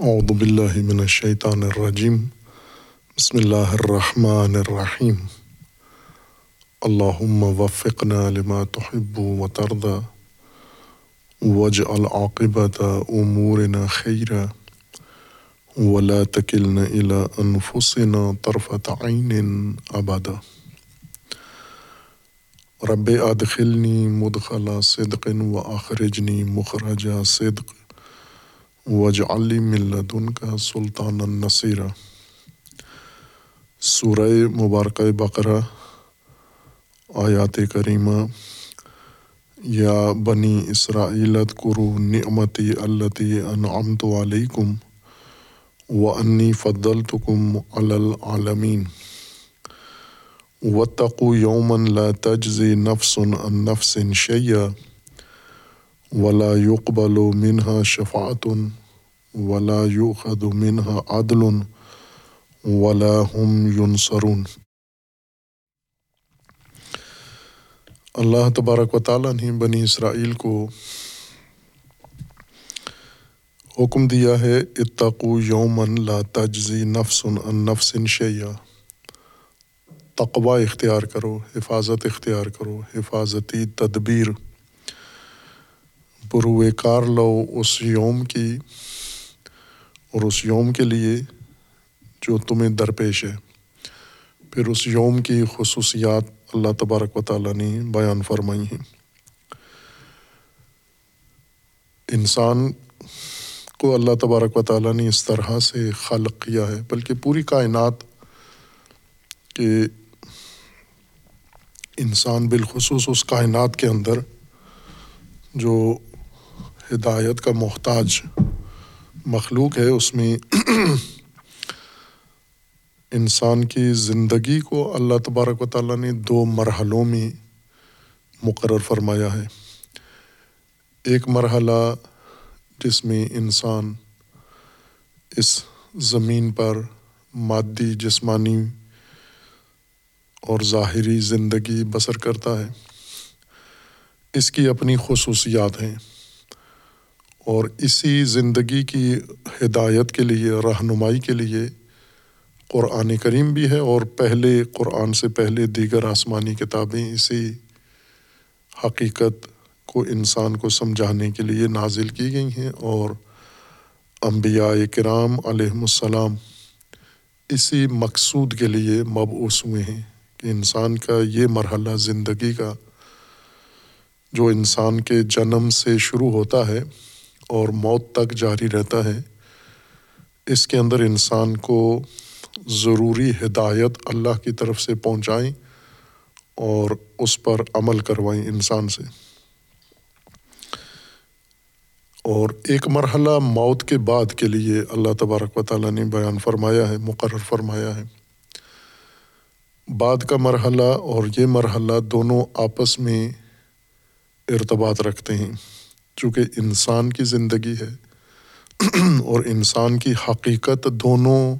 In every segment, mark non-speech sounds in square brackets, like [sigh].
اعوذ باللہ من الشیطان الرجیم بسم اللہ الرحمن الرحیم اللہم وفقنا لما تحب و ترضى واجعل عاقبت امورنا خیرا ولا تکلنا الى انفسنا طرفت عین ابدا رب ادخلنی مدخل صدق و اخرجنی مخرج صدق. وج علی ملدن کا سلطان النصیرہ سورہ مبارکہ بقرہ، آیات کریمہ، یا بنی اسرائیلت کرو نعمتی التی انعمت علیکم و انی فضلتکم علی العالمین. واتقوا یوما لا تجزی نفس عن نفس شیئا. ولا يقبل منها شفاعة ولا يؤخذ منها عدل ولا هم ينصرون. اللہ تبارک و تعالیٰ نے بنی اسرائیل کو حکم دیا ہے اتقو یومن لا تجزی نفس عن نفس شیئا۔ تقوی اختیار کرو، حفاظت اختیار کرو، حفاظتی تدبیر۔ بروئے کار لو اس یوم کی اور اس یوم کے لیے جو تمہیں درپیش ہے۔ پھر اس یوم کی خصوصیات اللہ تبارک و تعالیٰ نے بیان فرمائی ہیں۔ انسان کو اللہ تبارک و تعالیٰ نے اس طرح سے خلق کیا ہے، بلکہ پوری کائنات کے انسان بالخصوص اس کائنات کے اندر جو ہدایت کا محتاج مخلوق ہے، اس میں [clears throat] انسان کی زندگی کو اللہ تبارک و تعالیٰ نے دو مرحلوں میں مقرر فرمایا ہے۔ ایک مرحلہ جس میں انسان اس زمین پر مادی، جسمانی اور ظاہری زندگی بسر کرتا ہے۔ اس کی اپنی خصوصیات ہیں۔ اور اسی زندگی کی ہدایت کے لیے، رہنمائی کے لیے قرآن کریم بھی ہے اور پہلے قرآن سے پہلے دیگر آسمانی کتابیں اسی حقیقت کو، انسان کو سمجھانے کے لیے نازل کی گئی ہیں اور انبیاء کرام علیہم السلام اسی مقصود کے لیے مبعوث ہوئے ہیں کہ انسان کا یہ مرحلہ زندگی کا جو انسان کے جنم سے شروع ہوتا ہے اور موت تک جاری رہتا ہے۔ اس کے اندر انسان کو ضروری ہدایت اللہ کی طرف سے پہنچائیں اور اس پر عمل کروائیں انسان سے۔ اور ایک مرحلہ موت کے بعد کے لیے اللہ تبارک و تعالیٰ نے بیان فرمایا ہے، مقرر فرمایا ہے۔ بعد کا مرحلہ اور یہ مرحلہ دونوں آپس میں ارتباط رکھتے ہیں۔ چونکہ انسان کی زندگی ہے اور انسان کی حقیقت دونوں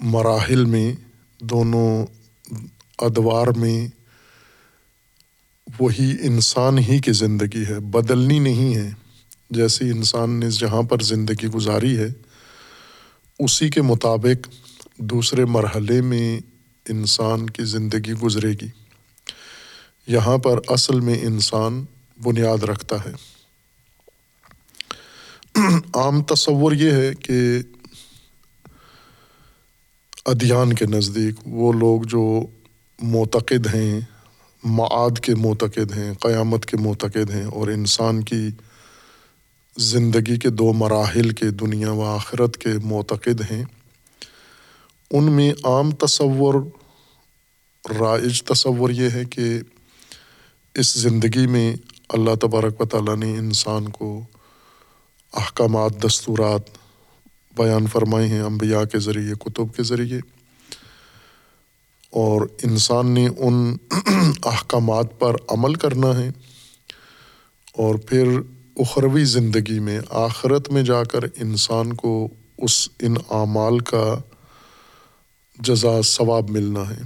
مراحل میں، دونوں ادوار میں وہی انسان ہی کی زندگی ہے، بدلنی نہیں ہے۔ جیسی انسان نے جہاں پر زندگی گزاری ہے، اسی کے مطابق دوسرے مرحلے میں انسان کی زندگی گزرے گی۔ یہاں پر اصل میں انسان بنیاد رکھتا ہے۔ [clears throat] عام تصور یہ ہے کہ ادیان کے نزدیک وہ لوگ جو معتقد ہیں، معاد کے معتقد ہیں، قیامت کے معتقد ہیں اور انسان کی زندگی کے دو مراحل کے دنیا و آخرت کے معتقد ہیں، ان میں عام تصور، رائج تصور یہ ہے کہ اس زندگی میں اللہ تبارک و تعالیٰ نے انسان کو احکامات، دستورات بیان فرمائے ہیں انبیاء کے ذریعے، کتب کے ذریعے۔ اور انسان نے ان [clears throat] احکامات پر عمل کرنا ہے۔ اور پھر اخروی زندگی میں، آخرت میں جا کر انسان کو اس ان اعمال کا جزا، ثواب ملنا ہے،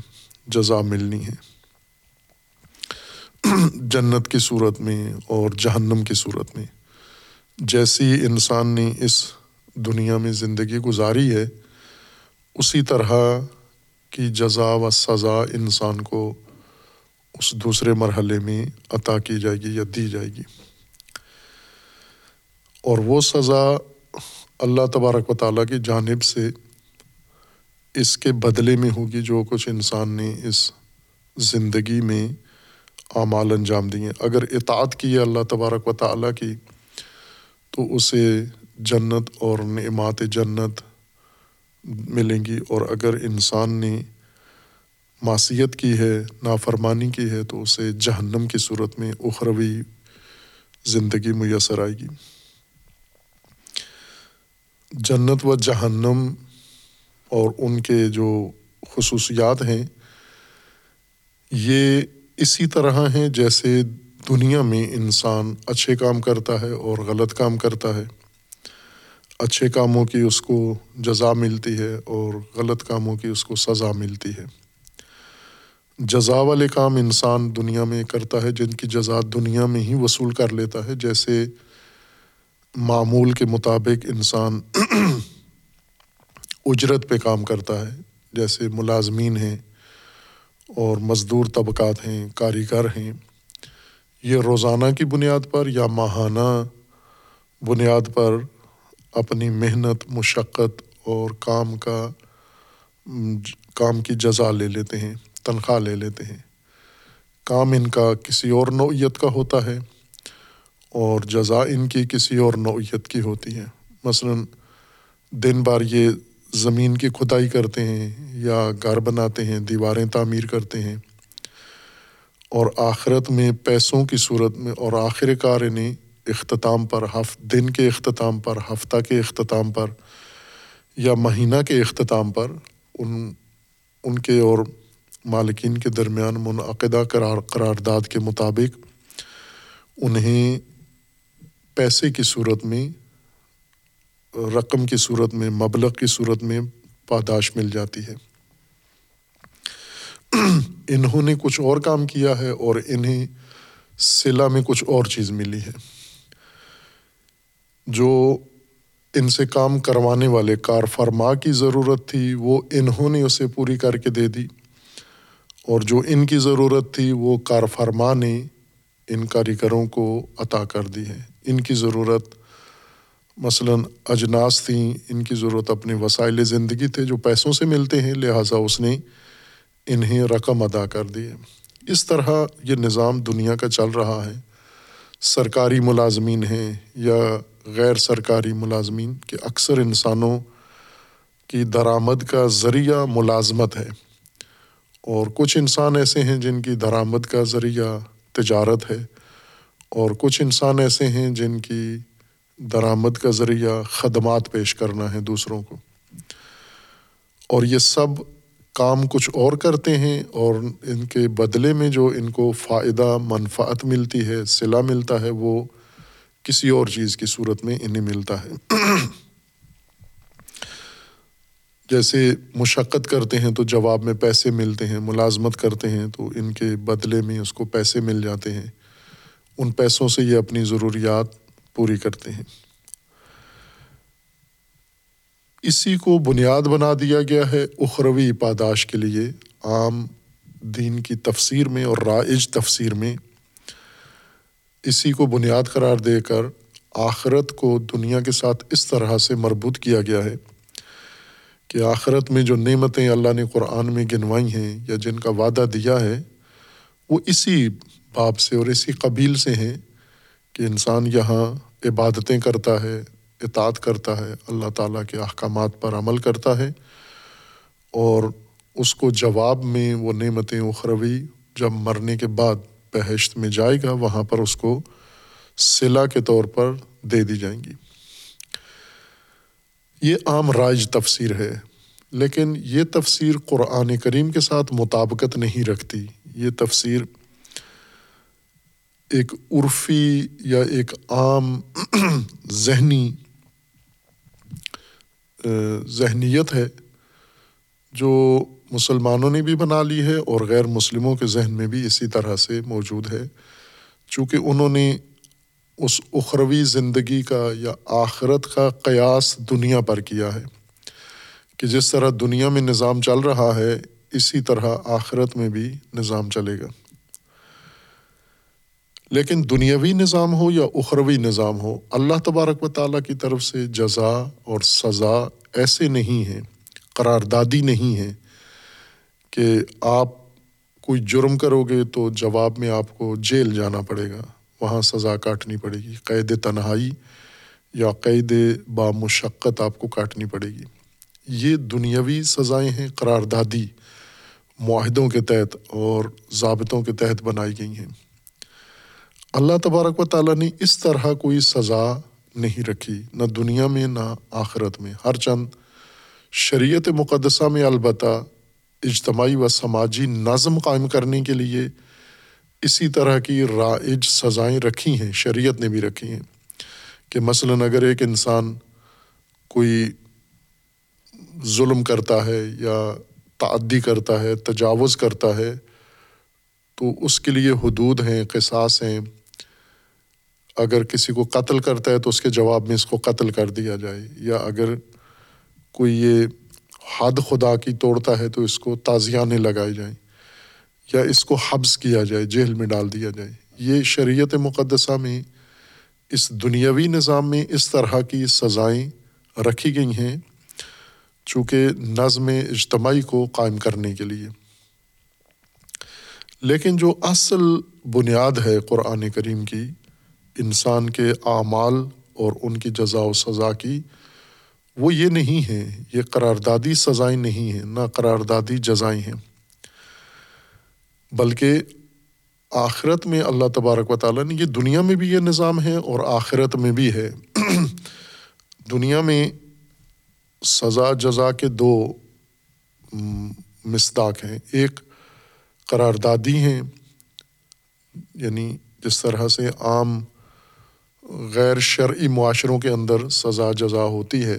جزا ملنی ہے۔ [clears throat] جنت کی صورت میں اور جہنم کی صورت میں۔ جیسی انسان نے اس دنیا میں زندگی گزاری ہے، اسی طرح کی جزا و سزا انسان کو اس دوسرے مرحلے میں عطا کی جائے گی یا دی جائے گی۔ اور وہ سزا اللہ تبارک و تعالیٰ کی جانب سے اس کے بدلے میں ہوگی جو کچھ انسان نے اس زندگی میں اعمال انجام دیے۔ اگر اطاعت کی ہے اللہ تبارک و تعالیٰ کی تو اسے جنت اور نعمات جنت ملیں گی اور اگر انسان نے معصیت کی ہے، نافرمانی کی ہے، تو اسے جہنم کی صورت میں اخروی زندگی میسر آئے گی۔ جنت و جہنم اور ان کے جو خصوصیات ہیں، یہ اسی طرح ہیں جیسے دنیا میں انسان اچھے کام کرتا ہے اور غلط کام کرتا ہے۔ اچھے کاموں کی اس کو جزا ملتی ہے اور غلط کاموں کی اس کو سزا ملتی ہے۔ جزا والے کام انسان دنیا میں کرتا ہے، جن کی جزا دنیا میں ہی وصول کر لیتا ہے۔ جیسے معمول کے مطابق انسان [clears throat] اجرت پہ کام کرتا ہے، جیسے ملازمین ہیں اور مزدور طبقات ہیں، کاریگر ہیں۔ یہ روزانہ کی بنیاد پر یا ماہانہ بنیاد پر اپنی محنت، مشقت اور کام کا، کام کی جزا لے لیتے ہیں، تنخواہ لے لیتے ہیں۔ کام ان کا کسی اور نوعیت کا ہوتا ہے اور جزا ان کی کسی اور نوعیت کی ہوتی ہے۔ مثلاً دن بار یہ زمین کی کھدائی کرتے ہیں یا گھر بناتے ہیں، دیواریں تعمیر کرتے ہیں۔ اور آخرت میں پیسوں کی صورت میں اور آخر کار انہیں اختتام پر، ہف، دن کے اختتام پر، ہفتہ کے اختتام پر یا مہینہ کے اختتام پر ان ان کے اور مالکین کے درمیان منعقدہ قرار، قرارداد کے مطابق انہیں پیسے کی صورت میں، رقم کی صورت میں، مبلغ کی صورت میں پاداش مل جاتی ہے۔ [clears throat] انہوں نے کچھ اور کام کیا ہے اور انہیں سلا میں کچھ اور چیز ملی ہے۔ جو ان سے کام کروانے والے کار فرما کی ضرورت تھی، وہ انہوں نے اسے پوری کر کے دے دی۔ اور جو ان کی ضرورت تھی، وہ کار فرما نے ان کاریگروں کو عطا کر دی ہے۔ ان کی ضرورت مثلاً اجناس تھیں، ان کی ضرورت اپنے وسائل زندگی تھے جو پیسوں سے ملتے ہیں، لہٰذا اس نے انہیں رقم ادا کر دی اس طرح یہ نظام دنیا کا چل رہا ہے۔ سرکاری ملازمین ہیں یا غیر سرکاری ملازمین کہ اکثر انسانوں کی درآمد کا ذریعہ ملازمت ہے۔ اور کچھ انسان ایسے ہیں جن کی درآمد کا ذریعہ تجارت ہے۔ اور کچھ انسان ایسے ہیں جن کی درآمد کا ذریعہ خدمات پیش کرنا ہے دوسروں کو۔ اور یہ سب کام کچھ اور کرتے ہیں اور ان کے بدلے میں جو ان کو فائدہ، منفعت ملتی ہے صلا ملتا ہے، وہ کسی اور چیز کی صورت میں انہیں ملتا ہے۔ [clears throat] جیسے مشقت کرتے ہیں تو جواب میں پیسے ملتے ہیں، ملازمت کرتے ہیں تو ان کے بدلے میں اس کو پیسے مل جاتے ہیں۔ ان پیسوں سے یہ اپنی ضروریات پوری کرتے ہیں۔ اسی کو بنیاد بنا دیا گیا ہے اخروی پاداش کے لیے، عام دین کی تفسیر میں اور رائج تفسیر میں۔ اسی کو بنیاد قرار دے کر آخرت کو دنیا کے ساتھ اس طرح سے مربوط کیا گیا ہے کہ آخرت میں جو نعمتیں اللہ نے قرآن میں گنوائی ہیں یا جن کا وعدہ دیا ہے، وہ اسی باب سے اور اسی قبیل سے ہیں کہ انسان یہاں عبادتیں کرتا ہے اطاعت کرتا ہے، اللہ تعالیٰ کے احکامات پر عمل کرتا ہے اور اس کو جواب میں وہ نعمتیں اخروی جب مرنے کے بعد بہشت میں جائے گا، وہاں پر اس کو صلا کے طور پر دے دی جائیں گی۔ یہ عام رائج تفسیر ہے، لیکن یہ تفسیر قرآن کریم کے ساتھ مطابقت نہیں رکھتی۔ یہ تفسیر ایک عرفی یا ایک عام [clears throat] ذہنی ذہنیت ہے، جو مسلمانوں نے بھی بنا لی ہے اور غیر مسلموں کے ذہن میں بھی اسی طرح سے موجود ہے۔ چونکہ انہوں نے اس اخروی زندگی کا یا آخرت کا قیاس دنیا پر کیا ہے، کہ جس طرح دنیا میں نظام چل رہا ہے، اسی طرح آخرت میں بھی نظام چلے گا۔ لیکن دنیاوی نظام ہو یا اخروی نظام ہو، اللہ تبارک و تعالیٰ کی طرف سے جزا اور سزا ایسے نہیں ہیں، قراردادی نہیں ہے کہ آپ کوئی جرم کرو گے تو جواب میں آپ کو جیل جانا پڑے گا، وہاں سزا کاٹنی پڑے گی، قید تنہائی یا قید بامشقت آپ کو کاٹنی پڑے گی۔ یہ دنیاوی سزائیں ہیں، قراردادی معاہدوں کے تحت اور ضابطوں کے تحت بنائی گئی ہیں۔ اللہ تبارک و تعالیٰ نے اس طرح کوئی سزا نہیں رکھی، نہ دنیا میں، نہ آخرت میں۔ ہر چند شریعت مقدسہ میں البتہ اجتماعی و سماجی نظم قائم کرنے کے لیے اسی طرح کی رائج سزائیں رکھی ہیں، شریعت نے بھی رکھی ہیں۔ کہ مثلاً اگر ایک انسان کوئی ظلم کرتا ہے یا تعدی کرتا ہے، تجاوز کرتا ہے، تو اس کے لیے حدود ہیں، قصاص ہیں۔ اگر کسی کو قتل کرتا ہے تو اس کے جواب میں اس کو قتل کر دیا جائے، یا اگر کوئی یہ حد خدا کی توڑتا ہے تو اس کو تازیانے لگائے جائیں، یا اس کو حبس کیا جائے، جیل میں ڈال دیا جائے۔ یہ شریعت مقدسہ میں، اس دنیاوی نظام میں اس طرح کی سزائیں رکھی گئی ہیں چونکہ نظم اجتماعی کو قائم کرنے کے لیے۔ لیکن جو اصل بنیاد ہے قرآن کریم کی انسان کے اعمال اور ان کی جزا و سزا کی، وہ یہ نہیں ہیں، یہ قراردادی سزائیں نہیں ہیں، نہ قراردادی جزائیں ہیں۔ بلکہ آخرت میں اللہ تبارک و تعالیٰ نے یہ دنیا میں بھی یہ نظام ہے اور آخرت میں بھی ہے۔ دنیا میں سزا جزا کے دو مصداق ہیں۔ ایک قراردادی ہیں یعنی جس طرح سے عام غیر شرعی معاشروں کے اندر سزا جزا ہوتی ہے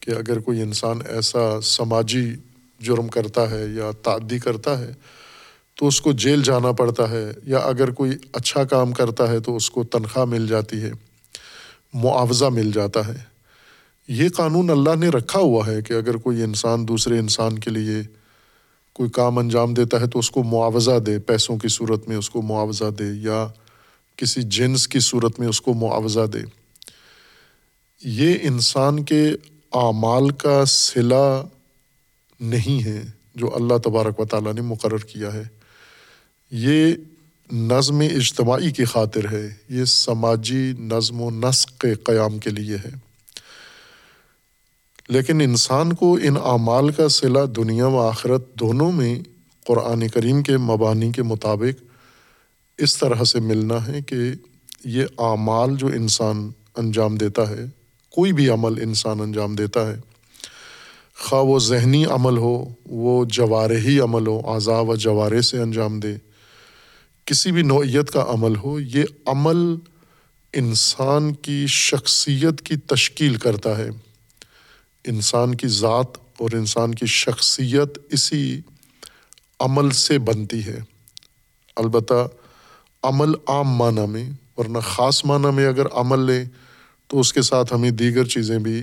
کہ اگر کوئی انسان ایسا سماجی جرم کرتا ہے یا تعدی کرتا ہے تو اس کو جیل جانا پڑتا ہے یا اگر کوئی اچھا کام کرتا ہے تو اس کو تنخواہ مل جاتی ہے، معاوضہ مل جاتا ہے۔ یہ قانون اللہ نے رکھا ہوا ہے کہ اگر کوئی انسان دوسرے انسان کے لیے کوئی کام انجام دیتا ہے تو اس کو معاوضہ دے، پیسوں کی صورت میں اس کو معاوضہ دے یا کسی جنس کی صورت میں اس کو معاوضہ دے۔ یہ انسان کے اعمال کا صلہ نہیں ہے جو اللہ تبارک و تعالیٰ نے مقرر کیا ہے۔ یہ نظم اجتماعی کی خاطر ہے۔ یہ سماجی نظم و نسق کے قیام کے لیے ہے۔ لیکن انسان کو ان اعمال کا صلہ دنیا و آخرت دونوں میں قرآن کریم کے مبانی کے مطابق اس طرح سے ملنا ہے کہ یہ اعمال جو انسان انجام دیتا ہے، کوئی بھی عمل انسان انجام دیتا ہے، خواہ وہ ذہنی عمل ہو، وہ جوارحی عمل ہو، اعضاء و جوارے سے انجام دے، کسی بھی نوعیت کا عمل ہو، یہ عمل انسان کی شخصیت کی تشکیل کرتا ہے۔ انسان کی ذات اور انسان کی شخصیت اسی عمل سے بنتی ہے۔ البتہ عمل عام معنی میں، ورنہ خاص معنی میں اگر عمل لیں تو اس کے ساتھ ہمیں دیگر چیزیں بھی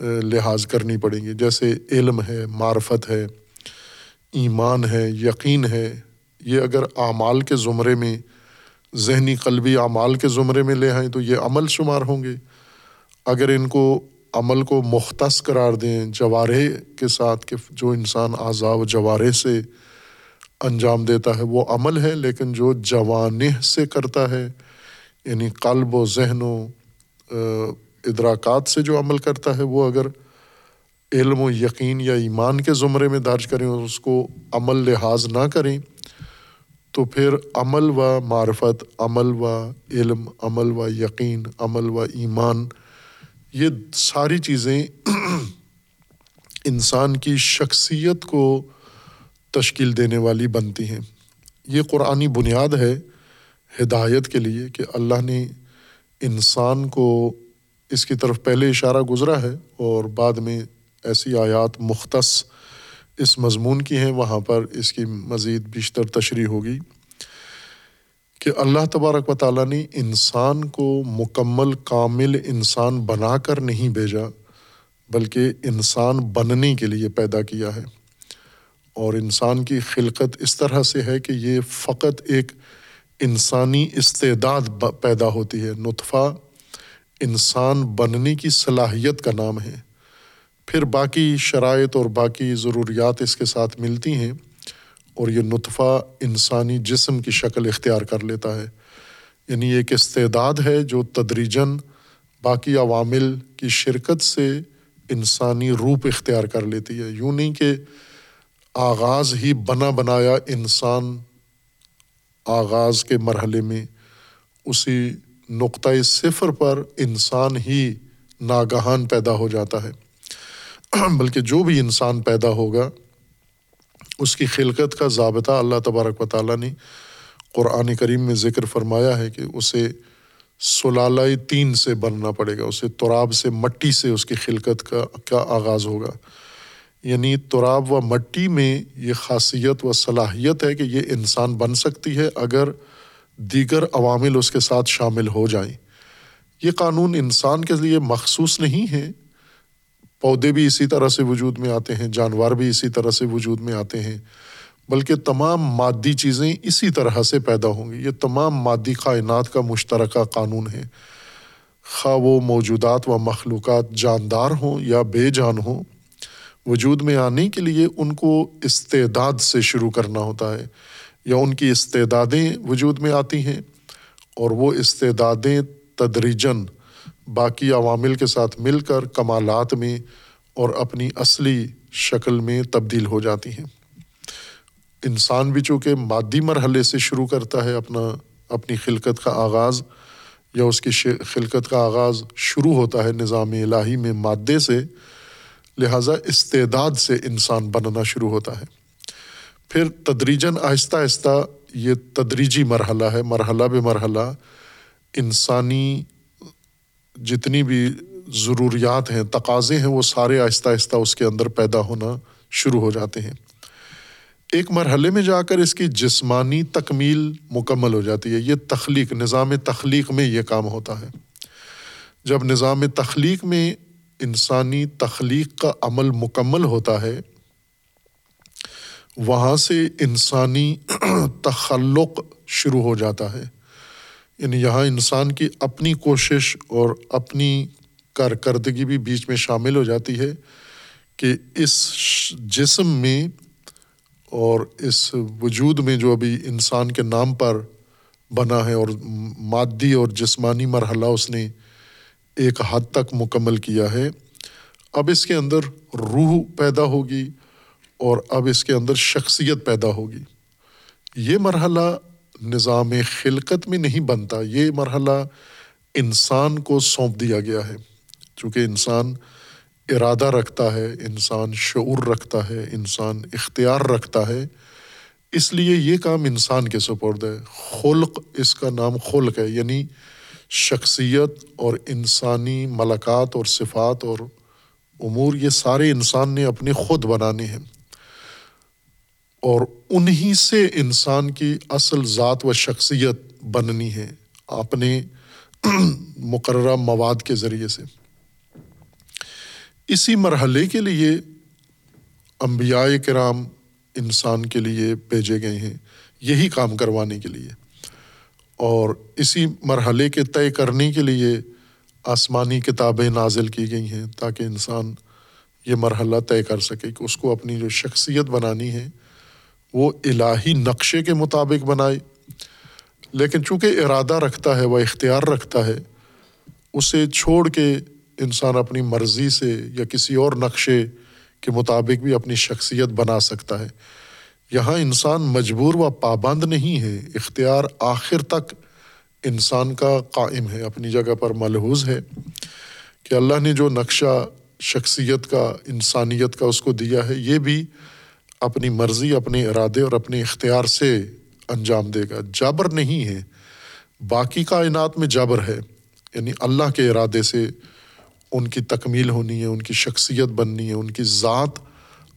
لحاظ کرنی پڑیں گی۔ جیسے علم ہے، معرفت ہے، ایمان ہے، یقین ہے۔ یہ اگر اعمال کے زمرے میں، ذہنی قلبی اعمال کے زمرے میں لے آئیں تو یہ عمل شمار ہوں گے۔ اگر ان کو عمل کو مختص قرار دیں جوارے کے ساتھ، کہ جو انسان اعضاء و جوارے سے انجام دیتا ہے، وہ عمل ہے، لیکن جو جوانح سے کرتا ہے یعنی قلب و ذہن و ادراکات سے جو عمل کرتا ہے، وہ اگر علم و یقین یا ایمان کے زمرے میں درج کریں اور اس کو عمل لحاظ نہ کریں، تو پھر عمل و معرفت، عمل و علم، عمل و یقین، عمل و ایمان، یہ ساری چیزیں [clears throat] انسان کی شخصیت کو تشکیل دینے والی بنتی ہیں۔ یہ قرآنی بنیاد ہے ہدایت کے لیے کہ اللہ نے انسان کو اس کی طرف پہلے اشارہ گزرا ہے اور بعد میں ایسی آیات مختص اس مضمون کی ہیں، وہاں پر اس کی مزید بیشتر تشریح ہوگی کہ اللہ تبارک و تعالیٰ نے انسان کو مکمل کامل انسان بنا کر نہیں بھیجا، بلکہ انسان بننے کے لیے پیدا کیا ہے۔ اور انسان کی خلقت اس طرح سے ہے کہ یہ فقط ایک انسانی استعداد پیدا ہوتی ہے۔ نطفہ انسان بننے کی صلاحیت کا نام ہے۔ پھر باقی شرائط اور باقی ضروریات اس کے ساتھ ملتی ہیں اور یہ نطفہ انسانی جسم کی شکل اختیار کر لیتا ہے۔ یعنی ایک استعداد ہے جو تدریجن باقی عوامل کی شرکت سے انسانی روپ اختیار کر لیتی ہے۔ یوں نہیں کہ آغاز ہی بنا بنایا انسان آغاز کے مرحلے میں، اسی نقطۂ صفر پر انسان ہی ناگہان پیدا ہو جاتا ہے۔ بلکہ جو بھی انسان پیدا ہوگا، اس کی خلقت کا ضابطہ اللہ تبارک و تعالیٰ نے قرآن کریم میں ذکر فرمایا ہے کہ اسے سلالۂ تین سے بننا پڑے گا، اسے تراب سے، مٹی سے اس کی خلقت کا کیا آغاز ہوگا۔ یعنی تراب و مٹی میں یہ خاصیت و صلاحیت ہے کہ یہ انسان بن سکتی ہے اگر دیگر عوامل اس کے ساتھ شامل ہو جائیں۔ یہ قانون انسان کے لیے مخصوص نہیں ہے۔ پودے بھی اسی طرح سے وجود میں آتے ہیں، جانور بھی اسی طرح سے وجود میں آتے ہیں، بلکہ تمام مادی چیزیں اسی طرح سے پیدا ہوں گی۔ یہ تمام مادی کائنات کا مشترکہ قانون ہے۔ خواہ وہ موجودات و مخلوقات جاندار ہوں یا بے جان ہوں وجود میں آنے کے لیے ان کو استعداد سے شروع کرنا ہوتا ہے، یا ان کی استعدادیں وجود میں آتی ہیں اور وہ استعدادیں تدریجن باقی عوامل کے ساتھ مل کر کمالات میں اور اپنی اصلی شکل میں تبدیل ہو جاتی ہیں۔ انسان بھی چونکہ مادی مرحلے سے شروع کرتا ہے اپنا، اپنی خلقت کا آغاز، یا اس کی خلقت کا آغاز شروع ہوتا ہے نظام الہی میں مادے سے لہٰذا استعداد سے انسان بننا شروع ہوتا ہے۔ پھر تدریجن آہستہ آہستہ یہ تدریجی مرحلہ ہے، مرحلہ بے مرحلہ انسانی جتنی بھی ضروریات ہیں، تقاضے ہیں، وہ سارے آہستہ آہستہ اس کے اندر پیدا ہونا شروع ہو جاتے ہیں۔ ایک مرحلے میں جا کر اس کی جسمانی تکمیل مکمل ہو جاتی ہے۔ یہ تخلیق، نظام تخلیق میں یہ کام ہوتا ہے۔ جب نظام تخلیق میں انسانی تخلیق کا عمل مکمل ہوتا ہے، وہاں سے انسانی [clears throat] تخلق شروع ہو جاتا ہے۔ یعنی یہاں انسان کی اپنی کوشش اور اپنی کارکردگی بھی بیچ میں شامل ہو جاتی ہے کہ اس جسم میں اور اس وجود میں جو ابھی انسان کے نام پر بنا ہے اور مادی اور جسمانی مرحلہ اس نے ایک حد تک مکمل کیا ہے۔ اب اس کے اندر روح پیدا ہوگی اور اب اس کے اندر شخصیت پیدا ہوگی۔ یہ مرحلہ نظام خلقت میں نہیں بنتا، یہ مرحلہ انسان کو سونپ دیا گیا ہے۔ چونکہ انسان ارادہ رکھتا ہے، انسان شعور رکھتا ہے، انسان اختیار رکھتا ہے۔ اس لیے یہ کام انسان کے سپرد ہے۔ خلق اس کا نام خلق ہے یعنی شخصیت اور انسانی ملکات اور صفات اور امور، یہ سارے انسان نے اپنے خود بنانے ہیں۔ اور انہیں سے انسان کی اصل ذات و شخصیت بننی ہے اپنے [clears throat] مقررہ مواد کے ذریعے سے۔ اسی مرحلے کے لیے انبیاء کرام انسان کے لیے بھیجے گئے ہیں، یہی کام کروانے کے لیے۔ اور اسی مرحلے کے طے کرنے کے لیے آسمانی کتابیں نازل کی گئی ہیں تاکہ انسان یہ مرحلہ طے کر سکے کہ اس کو اپنی جو شخصیت بنانی ہے وہ الہی نقشے کے مطابق بنائے۔ لیکن چونکہ ارادہ رکھتا ہے، وہ اختیار رکھتا ہے، اسے چھوڑ کے انسان اپنی مرضی سے یا کسی اور نقشے کے مطابق بھی اپنی شخصیت بنا سکتا ہے۔ یہاں انسان مجبور و پابند نہیں ہے، اختیار آخر تک انسان کا قائم ہے، اپنی جگہ پر ملحوظ ہے۔ کہ اللہ نے جو نقشہ شخصیت کا، انسانیت کا اس کو دیا ہے، یہ بھی اپنی مرضی، اپنے ارادے اور اپنے اختیار سے انجام دے گا۔ جبر نہیں ہے، باقی کائنات میں جبر ہے۔ یعنی اللہ کے ارادے سے ان کی تکمیل ہونی ہے، ان کی شخصیت بننی ہے، ان کی ذات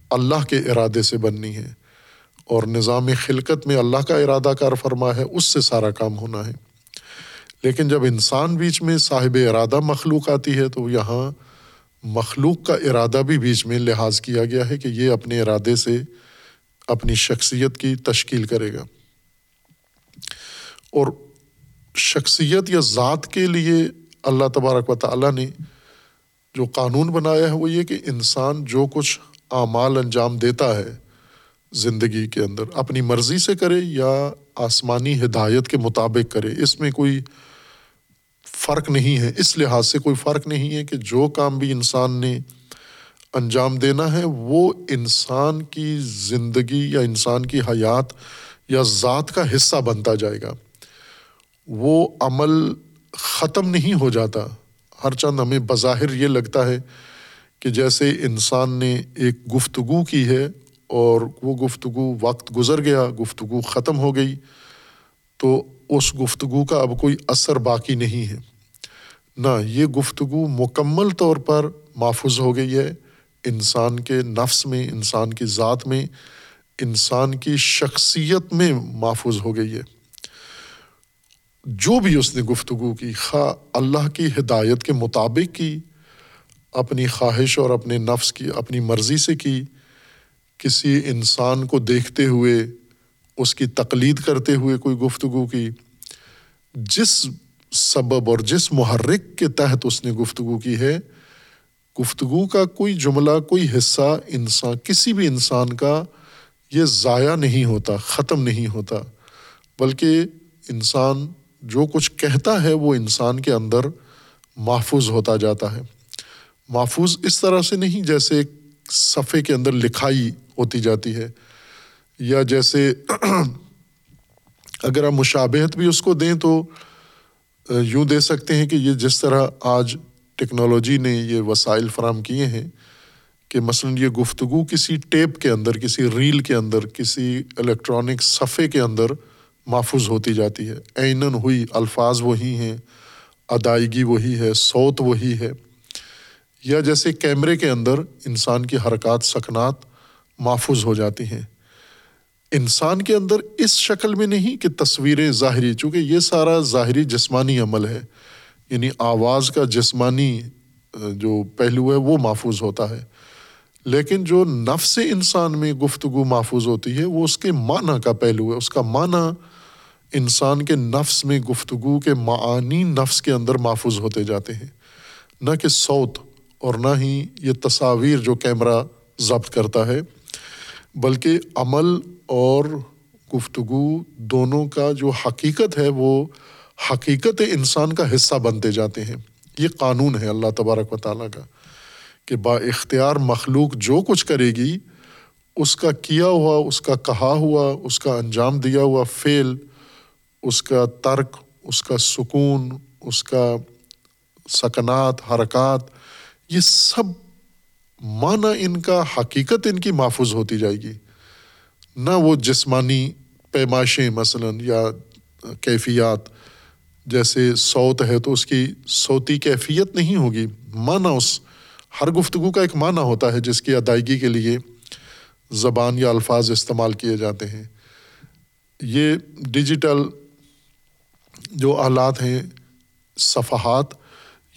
اللہ کے ارادے سے بننی ہے۔ اور نظام خلقت میں اللہ کا ارادہ کار فرما ہے، اس سے سارا کام ہونا ہے۔ لیکن جب انسان بیچ میں صاحب ارادہ مخلوق آتی ہے، تو یہاں مخلوق کا ارادہ بھی بیچ میں لحاظ کیا گیا ہے کہ یہ اپنے ارادے سے اپنی شخصیت کی تشکیل کرے گا۔ اور شخصیت یا ذات کے لیے اللہ تبارک و تعالیٰ نے جو قانون بنایا ہے، وہ یہ کہ انسان جو کچھ اعمال انجام دیتا ہے زندگی کے اندر اپنی مرضی سے کرے یا آسمانی ہدایت کے مطابق کرے، اس میں کوئی فرق نہیں ہے۔ اس لحاظ سے کوئی فرق نہیں ہے کہ جو کام بھی انسان نے انجام دینا ہے، وہ انسان کی زندگی یا انسان کی حیات یا ذات کا حصہ بنتا جائے گا۔ وہ عمل ختم نہیں ہو جاتا۔ ہر چند ہمیں بظاہر یہ لگتا ہے کہ جیسے انسان نے ایک گفتگو کی ہے اور وہ گفتگو وقت گزر گیا، گفتگو ختم ہو گئی، تو اس گفتگو کا اب کوئی اثر باقی نہیں ہے۔ نہ، یہ گفتگو مکمل طور پر محفوظ ہو گئی ہے۔ انسان کے نفس میں، انسان کی ذات میں، انسان کی شخصیت میں محفوظ ہو گئی ہے۔ جو بھی اس نے گفتگو کی، خواہ اللہ کی ہدایت کے مطابق کی، اپنی خواہش اور اپنے نفس کی، اپنی مرضی سے کی کسی انسان کو دیکھتے ہوئے، اس کی تقلید کرتے ہوئے کوئی گفتگو کی، جس سبب اور جس محرک کے تحت اس نے گفتگو کی ہے، گفتگو کا کوئی جملہ، کوئی حصہ انسان، کسی بھی انسان کا یہ ضائع نہیں ہوتا، ختم نہیں ہوتا۔ بلکہ انسان جو کچھ کہتا ہے، وہ انسان کے اندر محفوظ ہوتا جاتا ہے۔ محفوظ اس طرح سے نہیں جیسے ایک صفحے کے اندر لکھائی ہوتی جاتی ہے۔ یا جیسے اگر ہم مشابہت بھی اس کو دیں تو یوں دے سکتے ہیں کہ یہ جس طرح آج ٹیکنالوجی نے یہ وسائل فراہم کیے ہیں کہ مثلاً یہ گفتگو کسی ٹیپ کے اندر، کسی ریل کے اندر، کسی الیکٹرانک صفحے کے اندر محفوظ ہوتی جاتی ہے۔ عیناً ہوئی الفاظ وہی ہیں، ادائیگی وہی ہے، صوت وہی ہے۔ یا جیسے کیمرے کے اندر انسان کی حرکات، سکنات محفوظ ہو جاتی ہیں۔ انسان کے اندر اس شکل میں نہیں کہ تصویریں ظاہری، چونکہ یہ سارا ظاہری جسمانی عمل ہے۔ یعنی آواز کا جسمانی جو پہلو ہے، وہ محفوظ ہوتا ہے۔ لیکن جو نفس انسان میں گفتگو محفوظ ہوتی ہے، وہ اس کے معنی کا پہلو ہے۔ اس کا معنی انسان کے نفس میں گفتگو کے معانی نفس کے اندر محفوظ ہوتے جاتے ہیں۔ نہ کہ سوت اور نہ ہی یہ تصاویر جو کیمرہ ضبط کرتا ہے۔ بلکہ عمل اور گفتگو دونوں کا جو حقیقت ہے وہ حقیقت انسان کا حصہ بنتے جاتے ہیں۔ یہ قانون ہے اللہ تبارک و تعالیٰ کا کہ با اختیار مخلوق جو کچھ کرے گی، اس کا کیا ہوا، اس کا کہا ہوا، اس کا انجام دیا ہوا فعل، اس کا ترک، اس کا سکون، اس کا سکنات، حرکات، یہ سب معنی ان کا، حقیقت ان کی محفوظ ہوتی جائے گی۔ نہ وہ جسمانی پیمائشیں مثلاً یا کیفیات، جیسے سوت ہے تو اس کی صوتی کیفیت نہیں ہوگی۔ معنی اس ہر گفتگو کا ایک معنی ہوتا ہے جس کی ادائیگی کے لیے زبان یا الفاظ استعمال کیے جاتے ہیں۔ یہ ڈیجیٹل جو آلات ہیں، صفحات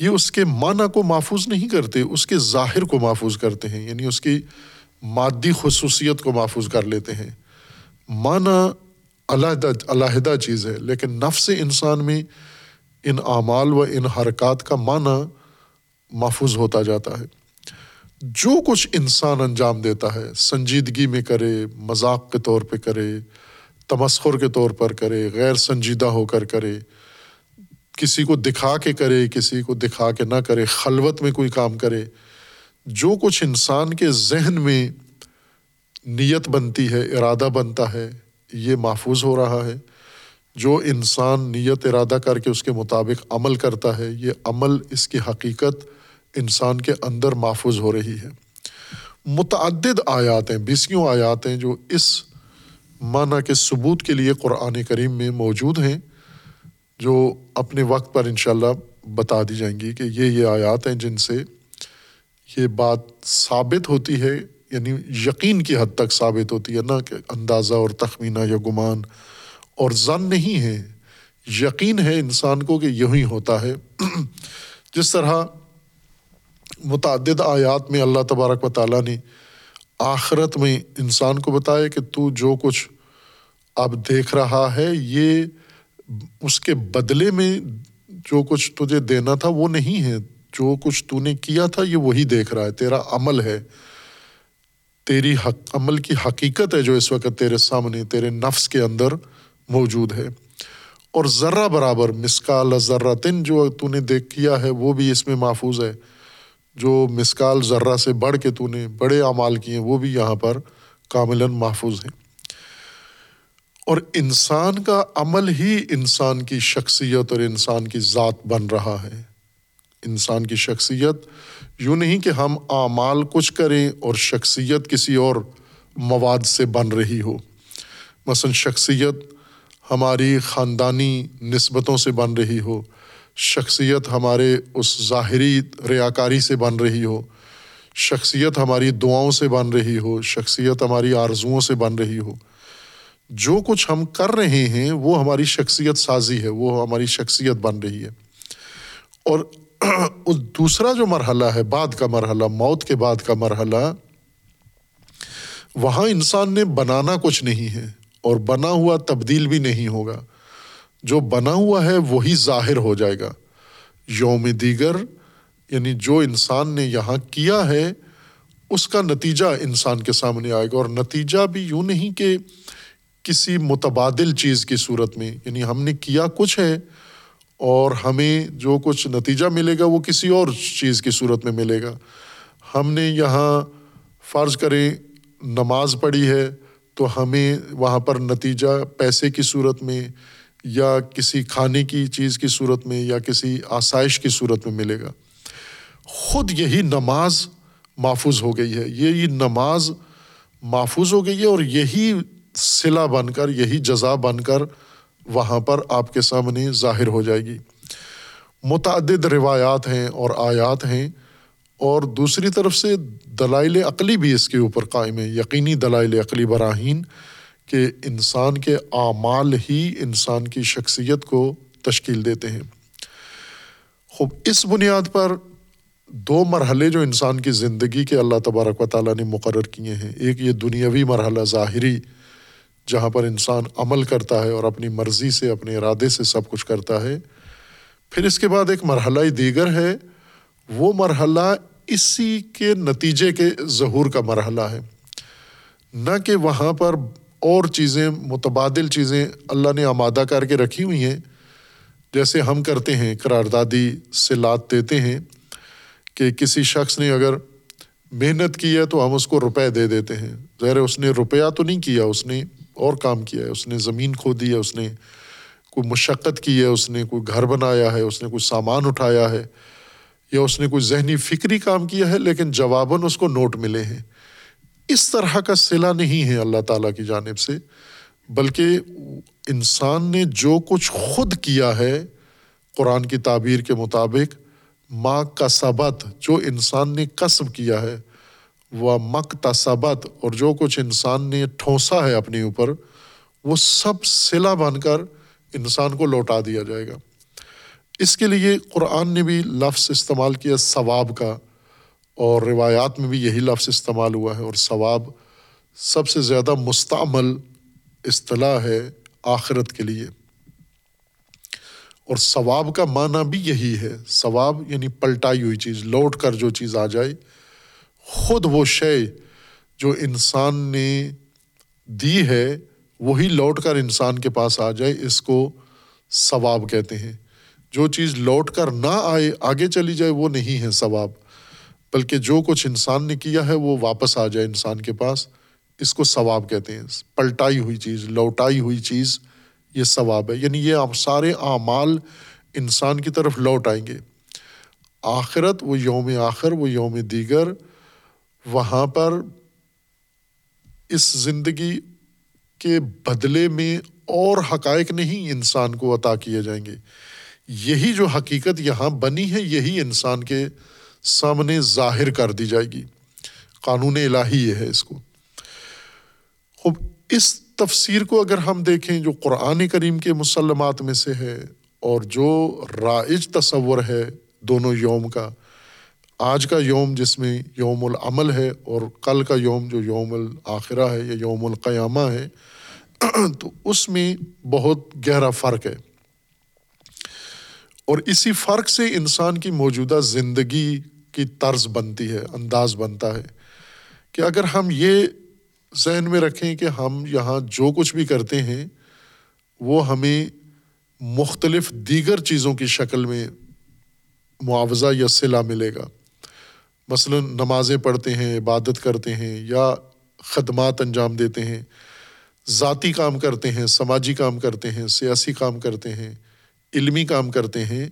یہ اس کے معنی کو محفوظ نہیں کرتے، اس کے ظاہر کو محفوظ کرتے ہیں یعنی اس کی مادی خصوصیت کو محفوظ کر لیتے ہیں۔ معنی علیحدہ علیحدہ چیز ہے، لیکن نفس انسان میں ان اعمال و ان حرکات کا معنی محفوظ ہوتا جاتا ہے۔ جو کچھ انسان انجام دیتا ہے، سنجیدگی میں کرے، مذاق کے طور پہ کرے، تمسخر کے طور پر کرے، غیر سنجیدہ ہو کر کرے کسی کو دکھا کے کرے، کسی کو دکھا کے نہ کرے، خلوت میں کوئی کام کرے، جو کچھ انسان کے ذہن میں نیت بنتی ہے، ارادہ بنتا ہے، یہ محفوظ ہو رہا ہے۔ جو انسان نیت، ارادہ کر کے اس کے مطابق عمل کرتا ہے، یہ عمل اس کی حقیقت انسان کے اندر محفوظ ہو رہی ہے۔ متعدد آیات ہیں بیسیوں آیات ہیں جو اس معنی کے ثبوت کے لیے قرآن کریم میں موجود ہیں جو اپنے وقت پر انشاءاللہ بتا دی جائیں گی کہ یہ یہ آیات ہیں جن سے یہ بات ثابت ہوتی ہے یعنی یقین کی حد تک ثابت ہوتی ہے نا کہ اندازہ اور تخمینہ یا گمان۔ اور زن نہیں ہے، یقین ہے انسان کو کہ یہی ہوتا ہے۔ [clears throat] جس طرح متعدد آیات میں اللہ تبارک و تعالیٰ نے آخرت میں انسان کو بتایا کہ تو جو کچھ اب دیکھ رہا ہے، یہ اس کے بدلے میں جو کچھ تجھے دینا تھا وہ نہیں ہے۔ جو کچھ تو نے کیا تھا یہ وہی دیکھ رہا ہے۔ تیرا عمل ہے۔ تیری حق، عمل کی حقیقت ہے جو اس وقت تیرے سامنے، تیرے نفس کے اندر موجود ہے۔ اور ذرہ برابر مسکال ذرہ تن جو تو نے دیکھ کیا ہے وہ بھی اس میں محفوظ ہے۔ جو مسکال ذرہ سے بڑھ کے تو نے بڑے اعمال کیے ہیں وہ بھی یہاں پر کاملاً محفوظ ہیں۔ اور انسان کا عمل ہی انسان کی شخصیت اور انسان کی ذات بن رہا ہے۔ انسان کی شخصیت یوں نہیں کہ ہم اعمال کچھ کریں اور شخصیت کسی اور مواد سے بن رہی ہو۔ مثلاً شخصیت ہماری خاندانی نسبتوں سے بن رہی ہو۔ شخصیت ہمارے اس ظاہری ریاکاری سے بن رہی ہو۔ شخصیت ہماری دعاؤں سے بن رہی ہو۔ شخصیت ہماری آرزوؤں سے بن رہی ہو۔ جو کچھ ہم کر رہے ہیں، وہ ہماری شخصیت سازی ہے، وہ ہماری شخصیت بن رہی ہے۔ اور [clears throat] دوسرا جو مرحلہ ہے، بعد کا مرحلہ، موت کے بعد کا مرحلہ، وہاں انسان نے بنانا کچھ نہیں ہے اور بنا ہوا تبدیل بھی نہیں ہوگا۔ جو بنا ہوا ہے، وہی ظاہر ہو جائے گا۔ یوم دیگر یعنی جو انسان نے یہاں کیا ہے، اس کا نتیجہ انسان کے سامنے آئے گا۔ اور نتیجہ بھی یوں نہیں کہ کسی متبادل چیز کی صورت میں یعنی ہم نے کیا کچھ ہے اور ہمیں جو کچھ نتیجہ ملے گا وہ کسی اور چیز کی صورت میں ملے گا۔ ہم نے یہاں فرض کریں نماز پڑھی ہے تو ہمیں وہاں پر نتیجہ پیسے کی صورت میں یا کسی کھانے کی چیز کی صورت میں یا کسی آسائش کی صورت میں ملے گا۔ خود یہی نماز محفوظ ہو گئی ہے، یہی نماز محفوظ ہو گئی ہے اور یہی صلہ بن کر، یہی جزا بن کر وہاں پر آپ کے سامنے ظاہر ہو جائے گی۔ متعدد روایات ہیں اور آیات ہیں اور دوسری طرف سے دلائل عقلی بھی اس کے اوپر قائم ہے یقینی دلائل عقلی براہین کہ انسان کے اعمال ہی انسان کی شخصیت کو تشکیل دیتے ہیں۔ خوب، اس بنیاد پر دو مرحلے جو انسان کی زندگی کے اللہ تبارک و تعالیٰ نے مقرر کیے ہیں۔ ایک یہ دنیاوی مرحلہ ظاہری جہاں پر انسان عمل کرتا ہے اور اپنی مرضی سے، اپنے ارادے سے سب کچھ کرتا ہے، پھر اس کے بعد ایک مرحلہ دیگر ہے۔ وہ مرحلہ اسی کے نتیجے کے ظہور کا مرحلہ ہے۔ نہ کہ وہاں پر اور چیزیں، متبادل چیزیں اللہ نے آمادہ کر کے رکھی ہوئی ہیں۔ جیسے ہم کرتے ہیں، قراردادی سے لات دیتے ہیں کہ کسی شخص نے اگر محنت کی ہے تو ہم اس کو روپے دے دیتے ہیں۔ ظاہر اس نے روپیہ تو نہیں کیا، اس نے اور کام کیا ہے۔ اس نے زمین کھو دی ہے، اس نے کوئی مشقت کی ہے، اس نے کوئی گھر بنایا ہے، اس نے کوئی سامان اٹھایا ہے، یا اس نے کوئی ذہنی فکری کام کیا ہے، لیکن جواباً اس کو نوٹ ملے ہیں۔ اس طرح کا صلہ نہیں ہے اللہ تعالیٰ کی جانب سے، بلکہ انسان نے جو کچھ خود کیا ہے قرآن کی تعبیر کے مطابق، ماں کا سبت، جو انسان نے قصب کیا ہے وہ مک تصبت اور جو کچھ انسان نے ٹھونسا ہے اپنے اوپر، وہ سب صلہ بن کر انسان کو لوٹا دیا جائے گا۔ اس کے لیے قرآن نے بھی لفظ استعمال کیا ثواب کا، اور روایات میں بھی یہی لفظ استعمال ہوا ہے، اور ثواب سب سے زیادہ مستعمل اصطلاح ہے آخرت کے لیے۔ اور ثواب کا معنی بھی یہی ہے۔ ثواب یعنی پلٹائی ہوئی چیز، لوٹ کر جو چیز آ جائے خود وہ شے جو انسان نے دی ہے، وہی لوٹ کر انسان کے پاس آ جائے، اس کو ثواب کہتے ہیں۔ جو چیز لوٹ کر نہ آئے، آگے چلی جائے، وہ نہیں ہے ثواب۔ بلکہ جو کچھ انسان نے کیا ہے، وہ واپس آ جائے انسان کے پاس۔ اس کو ثواب کہتے ہیں۔ پلٹائی ہوئی چیز، لوٹائی ہوئی چیز، یہ ثواب ہے۔ یعنی یہ سارے اعمال انسان کی طرف لوٹ آئیں گے۔ آخرت، وہ یوم آخر، وہ یوم دیگر وہاں پر اس زندگی کے بدلے میں اور حقائق نہیں انسان کو عطا کیے جائیں گے۔ یہی جو حقیقت یہاں بنی ہے، یہی انسان کے سامنے ظاہر کر دی جائے گی۔ قانون الہی یہ ہے اس کو۔ خوب، اس تفسیر کو اگر ہم دیکھیں، جو قرآن کریم کے مسلمات میں سے ہے اور جو رائج تصور ہے دونوں یوم کا آج کا یوم جس میں یوم العمل ہے اور کل کا یوم جو یوم الآخرہ ہے یا یوم القیامہ ہے، تو اس میں بہت گہرا فرق ہے۔ اور اسی فرق سے انسان کی موجودہ زندگی کی طرز بنتی ہے، انداز بنتا ہے کہ اگر ہم یہ ذہن میں رکھیں کہ ہم یہاں جو کچھ بھی کرتے ہیں، وہ ہمیں مختلف دیگر چیزوں کی شکل میں معاوضہ یا صلہ ملے گا۔ مثلاً نمازیں پڑھتے ہیں، عبادت کرتے ہیں یا خدمات انجام دیتے ہیں، ذاتی کام کرتے ہیں، سماجی کام کرتے ہیں، سیاسی کام کرتے ہیں، علمی کام کرتے ہیں،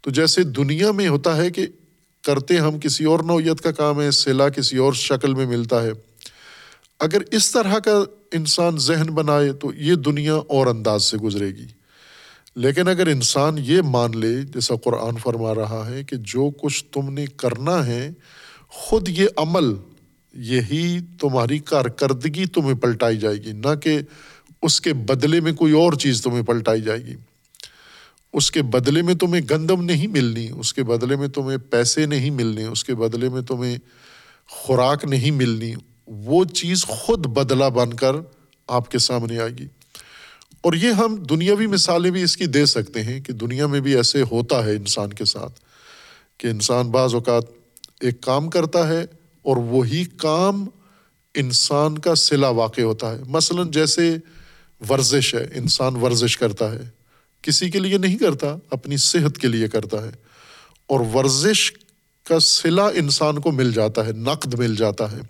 تو جیسے دنیا میں ہوتا ہے کہ کرتے ہم کسی اور نوعیت کا کام ہے، صلہ کسی اور شکل میں ملتا ہے۔ اگر اس طرح کا انسان ذہن بنائے تو یہ دنیا اور انداز سے گزرے گی۔ لیکن اگر انسان یہ مان لے، جیسا قرآن فرما رہا ہے کہ جو کچھ تم نے کرنا ہے، خود یہ عمل، یہی تمہاری کارکردگی تمہیں پلٹائی جائے گی، نہ کہ اس کے بدلے میں کوئی اور چیز تمہیں پلٹائی جائے گی۔ اس کے بدلے میں تمہیں گندم نہیں ملنی، اس کے بدلے میں تمہیں پیسے نہیں ملنے، اس کے بدلے میں تمہیں خوراک نہیں ملنی۔ وہ چیز خود بدلا بن کر آپ کے سامنے آئے گی۔ اور یہ ہم دنیاوی مثالیں بھی اس کی دے سکتے ہیں کہ دنیا میں بھی ایسے ہوتا ہے انسان کے ساتھ کہ انسان بعض اوقات ایک کام کرتا ہے اور وہی کام انسان کا صلہ واقع ہوتا ہے۔ مثلاً جیسے ورزش ہے، انسان ورزش کرتا ہے، کسی کے لیے نہیں کرتا، اپنی صحت کے لیے کرتا ہے۔ اور ورزش کا صلہ انسان کو مل جاتا ہے، نقد مل جاتا ہے۔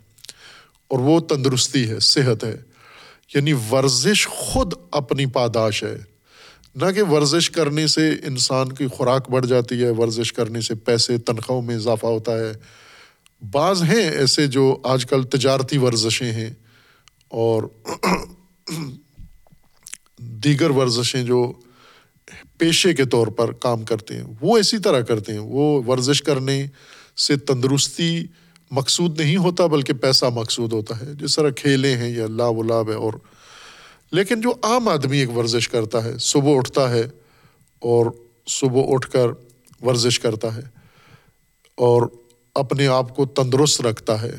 اور وہ تندرستی ہے، صحت ہے۔ یعنی ورزش خود اپنی پاداش ہے۔ نہ کہ ورزش کرنے سے انسان کی خوراک بڑھ جاتی ہے، ورزش کرنے سے پیسے، تنخواہوں میں اضافہ ہوتا ہے۔ بعض ہیں ایسے جو آج کل تجارتی ورزشیں ہیں اور دیگر ورزشیں جو پیشے کے طور پر کام کرتے ہیں، وہ اسی طرح کرتے ہیں۔ وہ ورزش کرنے سے تندرستی مقصود نہیں ہوتا بلکہ پیسہ مقصود ہوتا ہے۔ جس طرح کھیلے ہیں یا لاب و لاب ہے اور لیکن جو عام آدمی ایک ورزش کرتا ہے، صبح اٹھتا ہے اور صبح اٹھ کر ورزش کرتا ہے اور اپنے آپ کو تندرست رکھتا ہے۔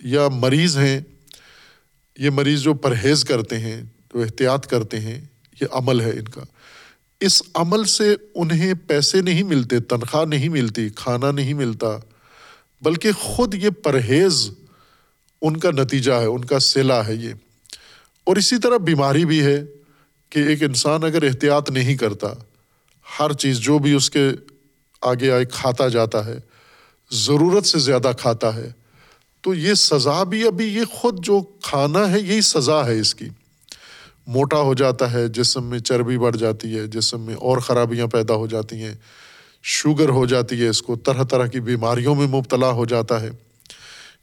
یا مریض ہیں، یہ مریض جو پرہیز کرتے ہیں، جو احتیاط کرتے ہیں، یہ عمل ہے ان کا۔ اس عمل سے انہیں پیسے نہیں ملتے، تنخواہ نہیں ملتی، کھانا نہیں ملتا بلکہ خود یہ پرہیز ان کا نتیجہ ہے، ان کا سلا ہے یہ۔ اور اسی طرح بیماری بھی ہے کہ ایک انسان اگر احتیاط نہیں کرتا، ہر چیز جو بھی اس کے آگے آئے کھاتا جاتا ہے، ضرورت سے زیادہ کھاتا ہے، تو یہ سزا بھی ابھی یہ خود جو کھانا ہے، یہی سزا ہے اس کی۔ موٹا ہو جاتا ہے، جسم میں چربی بڑھ جاتی ہے، جسم میں اور خرابیاں پیدا ہو جاتی ہیں۔ شوگر ہو جاتی ہے، اس کو طرح طرح کی بیماریوں میں مبتلا ہو جاتا ہے۔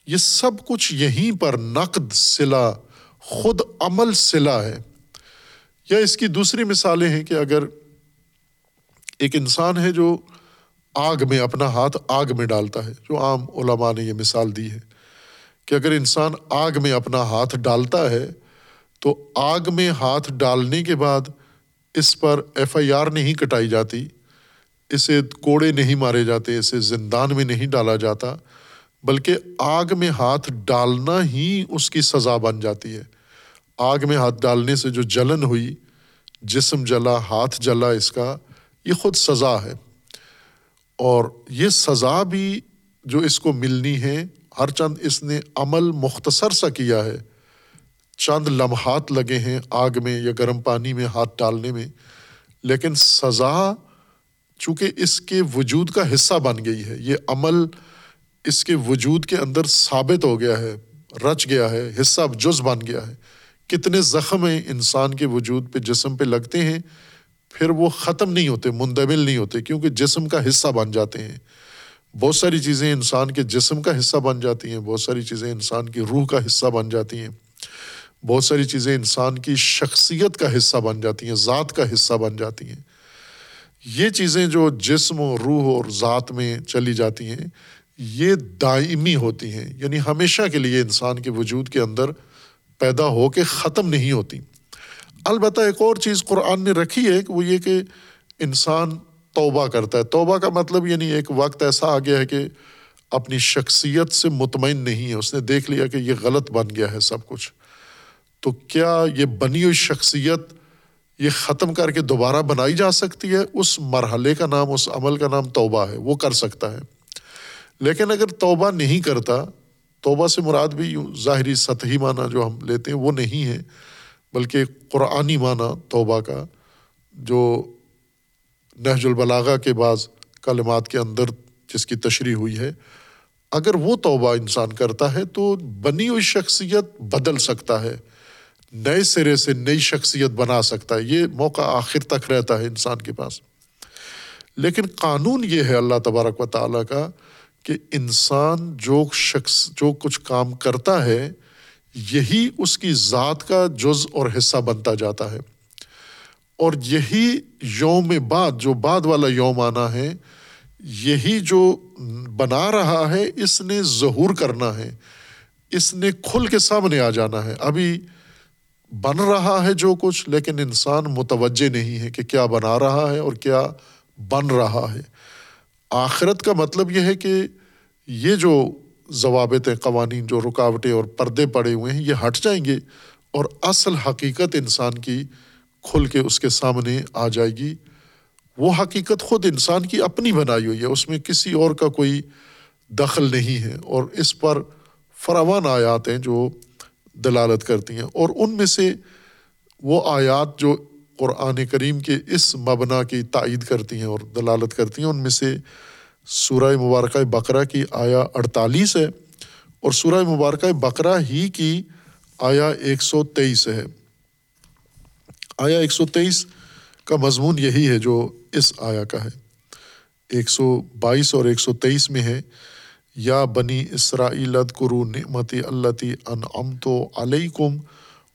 یہ سب کچھ یہیں پر نقد سلا خود عمل سلا ہے۔ یا اس کی دوسری مثالیں ہیں کہ اگر ایک انسان ہے جو آگ میں اپنا ہاتھ آگ میں ڈالتا ہے، جو عام علماء نے یہ مثال دی ہے کہ اگر انسان آگ میں اپنا ہاتھ ڈالتا ہے تو آگ میں ہاتھ ڈالنے کے بعد اس پر ایف آئی آر نہیں کٹائی جاتی۔ اسے کوڑے نہیں مارے جاتے، اسے زندان میں نہیں ڈالا جاتا، بلکہ آگ میں ہاتھ ڈالنا ہی اس کی سزا بن جاتی ہے۔ آگ میں ہاتھ ڈالنے سے جو جلن ہوئی، جسم جلا، ہاتھ جلا اس کا، یہ خود سزا ہے۔ اور یہ سزا بھی جو اس کو ملنی ہے، ہر چند اس نے عمل مختصر سا کیا ہے۔ چند لمحات لگے ہیں آگ میں یا گرم پانی میں ہاتھ ڈالنے میں، لیکن سزا چونکہ اس کے وجود کا حصہ بن گئی ہے، یہ عمل اس کے وجود کے اندر ثابت ہو گیا ہے، رچ گیا ہے، حصہ جز بن گیا ہے۔ کتنے زخم ہیں انسان کے وجود پہ، جسم پہ لگتے ہیں، پھر وہ ختم نہیں ہوتے، مندمل نہیں ہوتے، کیونکہ جسم کا حصہ بن جاتے ہیں۔ بہت ساری چیزیں انسان کے جسم کا حصہ بن جاتی ہیں، بہت ساری چیزیں انسان کی روح کا حصہ بن جاتی ہیں۔ بہت ساری چیزیں انسان کی شخصیت کا حصہ بن جاتی ہیں، ذات کا حصہ بن جاتی ہیں۔ یہ چیزیں جو جسم و روح اور ذات میں چلی جاتی ہیں، یہ دائمی ہوتی ہیں۔ یعنی ہمیشہ کے لیے انسان کے وجود کے اندر پیدا ہو کے ختم نہیں ہوتی۔ البتہ ایک اور چیز قرآن نے رکھی ہے کہ وہ یہ کہ انسان توبہ کرتا ہے۔ توبہ کا مطلب یعنی ایک وقت ایسا آ گیا ہے کہ اپنی شخصیت سے مطمئن نہیں ہے۔ اس نے دیکھ لیا کہ یہ غلط بن گیا ہے سب کچھ۔ تو کیا یہ بنی ہوئی شخصیت یہ ختم کر کے دوبارہ بنائی جا سکتی ہے، اس مرحلے کا نام، اس عمل کا نام توبہ ہے، وہ کر سکتا ہے۔ لیکن اگر توبہ نہیں کرتا، توبہ سے مراد بھی ظاہری سطحی معنی جو ہم لیتے ہیں، وہ نہیں ہے، بلکہ قرآنی معنی توبہ کا، جو نہج البلاغا کے بعض کلمات کے اندر جس کی تشریح ہوئی ہے۔ اگر وہ توبہ انسان کرتا ہے تو بنی ہوئی شخصیت بدل سکتا ہے۔ نئے سرے سے نئی شخصیت بنا سکتا ہے۔ یہ موقع آخر تک رہتا ہے انسان کے پاس۔ لیکن قانون یہ ہے اللہ تبارک و تعالیٰ کا کہ انسان جو شخص، جو کچھ کام کرتا ہے، یہی اس کی ذات کا جز اور حصہ بنتا جاتا ہے۔ اور یہی یوم بعد، جو بعد والا یوم آنا ہے، یہی جو بنا رہا ہے، اس نے ظہور کرنا ہے۔ اس نے کھل کے سامنے آ جانا ہے۔ ابھی بن رہا ہے جو کچھ، لیکن انسان متوجہ نہیں ہے کہ کیا بنا رہا ہے اور کیا بن رہا ہے۔ آخرت کا مطلب یہ ہے کہ یہ جو ضوابط قوانین، جو رکاوٹیں اور پردے پڑے ہوئے ہیں، یہ ہٹ جائیں گے اور اصل حقیقت انسان کی کھل کے اس کے سامنے آ جائے گی۔ وہ حقیقت خود انسان کی اپنی بنائی ہوئی ہے، اس میں کسی اور کا کوئی دخل نہیں ہے۔ اور اس پر فراوان آیات ہیں جو دلالت کرتی ہیں۔ اور ان میں سے وہ آیات جو قرآن کریم کے اس مبنا کی تائید کرتی ہیں اور دلالت کرتی ہیں، ان میں سے سورہ مبارکہ بقرہ کی آیا اڑتالیس ہے اور سورہ مبارکہ بقرہ ہی کی آیا ایک سو تیئیس ہے۔ آیا ایک سو تیئیس کا مضمون یہی ہے جو اس آیا کا ہے۔ ایک سو بائیس اور ایک سو تیئیس میں ہے۔ یا بنی اسرائیل کرو نعمتی اللہ ان ام تو علیہ کم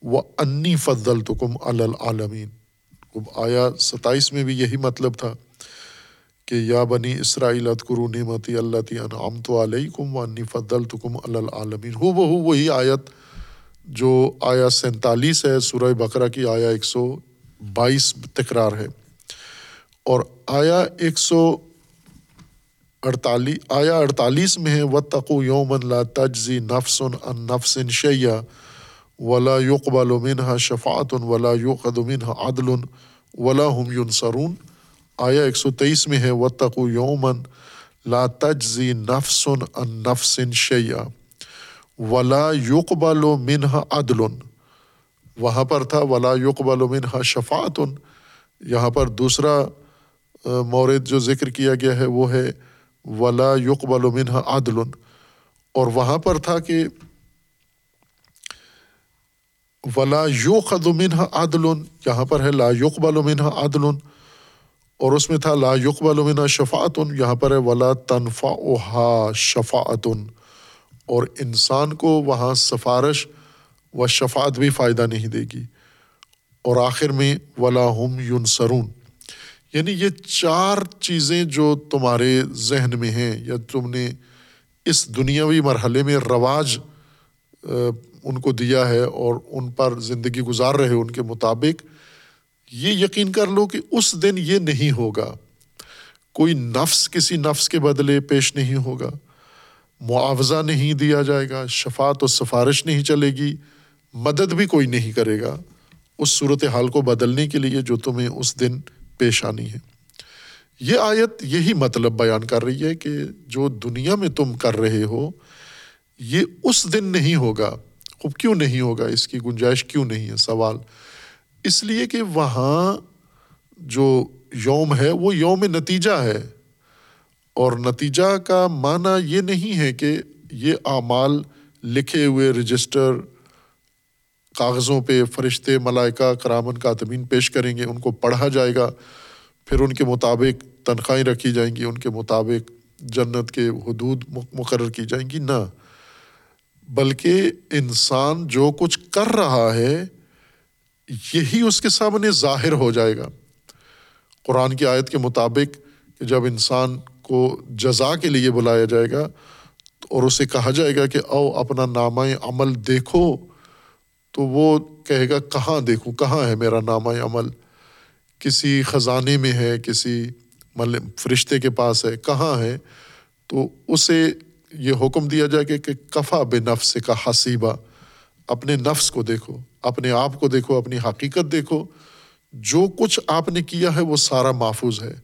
و انی فضل تو کم العالمین آیا ستائیس میں بھی یہی مطلب تھا کہ یا بنی اسرائیل کرو نعمتی اللہ تی ان ام تو علیہ کم و انی فضل تو کم العالمین۔ ہو بہو وہی آیت جو آیا سینتالیس ہے، سورہ بقرہ کی آیا ایک سو بائیس تکرار ہے۔ اور آیا ایک سو اڑتالیس آیا اڑتالیس میں ہے و تقو یومن لا تجزی نفسن ان نفسن شیا ولا یقبل منها شفاعت ولا یقد منها عدل ولا هم ينصرون آیا ایک سو تیئیس میں ہے و تقو یومن لا تجزی نفسن ان نفسن شیا ولا یقبل منها عدل۔ وہاں پر تھا، ولا یقبل منها شفاعت۔ یہاں پر دوسرا مورد جو ذکر کیا گیا ہے، وہ ہے ولا یقبل منها عدل۔ اور وہاں پر تھا کہ ولا یوخذ منها عدل۔ یہاں پر ہے لا یقبل منها عدل۔ اور اس میں تھا لا یقبل منها شفاعت یہاں پر ہے ولا تنفعها شفاعت اور انسان کو وہاں سفارش و شفاعت بھی فائدہ نہیں دے گی۔ اور آخر میں ولا ہم یونسرون یعنی یہ چار چیزیں جو تمہارے ذہن میں ہیں یا تم نے اس دنیاوی مرحلے میں رواج ان کو دیا ہے اور ان پر زندگی گزار رہے ان کے مطابق، یہ یقین کر لو کہ اس دن یہ نہیں ہوگا۔ کوئی نفس کسی نفس کے بدلے پیش نہیں ہوگا۔ معاوضہ نہیں دیا جائے گا شفات و سفارش نہیں چلے گی، مدد بھی کوئی نہیں کرے گا۔ اس صورت حال کو بدلنے کے لیے جو تمہیں اس دن پیش آنی ہے۔ یہ آیت یہی مطلب بیان کر رہی ہے کہ جو دنیا میں تم کر رہے ہو، یہ اس دن نہیں ہوگا۔ خوب کیوں نہیں ہوگا؟ اس کی گنجائش کیوں نہیں ہے؟ سوال۔ اس لیے کہ وہاں جو یوم ہے، وہ یوم نتیجہ ہے۔ اور نتیجہ کا معنی یہ نہیں ہے کہ یہ اعمال لکھے ہوئے، رجسٹر کاغذوں پہ فرشتے، ملائکہ، کرامن کاتمین پیش کریں گے، ان کو پڑھا جائے گا، پھر ان کے مطابق تنخواہیں رکھی جائیں گی، ان کے مطابق جنت کے حدود مقرر کی جائیں گی، نہ۔ بلکہ انسان جو کچھ کر رہا ہے، یہی اس کے سامنے ظاہر ہو جائے گا۔ قرآن کی آیت کے مطابق کہ جب انسان کو جزا کے لیے بلایا جائے گا، اور اسے کہا جائے گا کہ او اپنا نامہ عمل دیکھو تو وہ کہے گا، کہاں دیکھوں، کہاں ہے میرا نامہ عمل؟ کسی خزانے میں ہے، کسی فرشتے کے پاس ہے، کہاں ہے؟ تو اسے یہ حکم دیا جائے کہ کفا بے نفس کا حسیبہ اپنے نفس کو دیکھو، اپنے آپ کو دیکھو، اپنی حقیقت دیکھو، جو کچھ آپ نے کیا ہے وہ سارا محفوظ ہے۔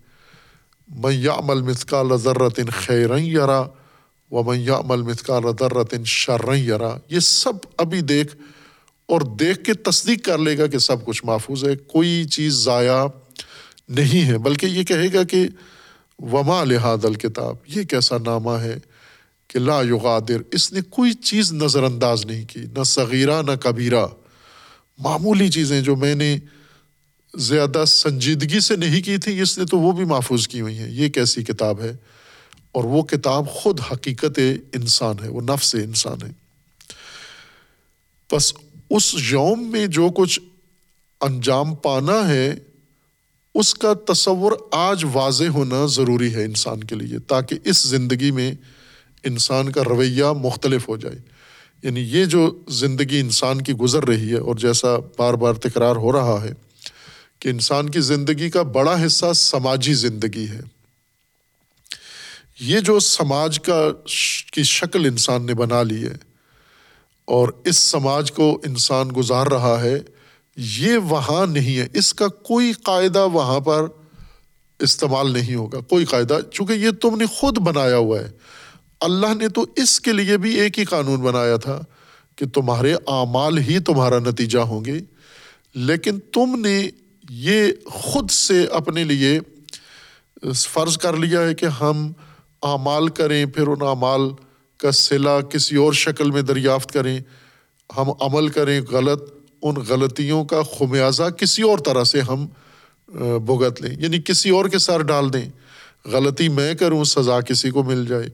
میں یا عمل متکا لذرتن خیرن یرا و میں یا عمل متکا لذرتن شرن یرا، یہ سب ابھی دیکھ اور دیکھ کے تصدیق کر لے گا کہ سب کچھ محفوظ ہے، کوئی چیز ضائع نہیں ہے۔ بلکہ یہ کہے گا کہ وما لحاد الکتاب یہ کیسا نامہ ہے کہ لا یغادر، اس نے کوئی چیز نظر انداز نہیں کی، نہ صغیرہ نہ کبیرہ۔ معمولی چیزیں جو میں نے زیادہ سنجیدگی سے نہیں کی تھی اس نے تو وہ بھی محفوظ کی ہوئی ہیں۔ یہ کیسی کتاب ہے اور وہ کتاب خود حقیقت انسان ہے، وہ نفس انسان ہے۔ بس اس یوم میں جو کچھ انجام پانا ہے، اس کا تصور آج واضح ہونا ضروری ہے انسان کے لیے، تاکہ اس زندگی میں انسان کا رویہ مختلف ہو جائے۔ یعنی یہ جو زندگی انسان کی گزر رہی ہے اور جیسا بار بار تکرار ہو رہا ہے کہ انسان کی زندگی کا بڑا حصہ سماجی زندگی ہے۔ یہ جو سماج کا کی شکل انسان نے بنا لی ہے اور اس سماج کو انسان گزار رہا ہے، یہ وہاں نہیں ہے۔ اس کا کوئی قاعدہ وہاں پر استعمال نہیں ہوگا۔ کوئی قاعدہ، چونکہ یہ تم نے خود بنایا ہوا ہے۔ اللہ نے تو اس کے لیے بھی ایک ہی قانون بنایا تھا کہ تمہارے اعمال ہی تمہارا نتیجہ ہوں گے۔ لیکن تم نے یہ خود سے اپنے لیے فرض کر لیا ہے کہ ہم اعمال کریں، پھر ان اعمال کا صلہ کسی اور شکل میں دریافت کریں، ہم عمل کریں غلط، ان غلطیوں کا خمیازہ کسی اور طرح سے ہم بھگت لیں۔ یعنی کسی اور کے سر ڈال دیں۔ غلطی میں کروں، سزا کسی کو مل جائے۔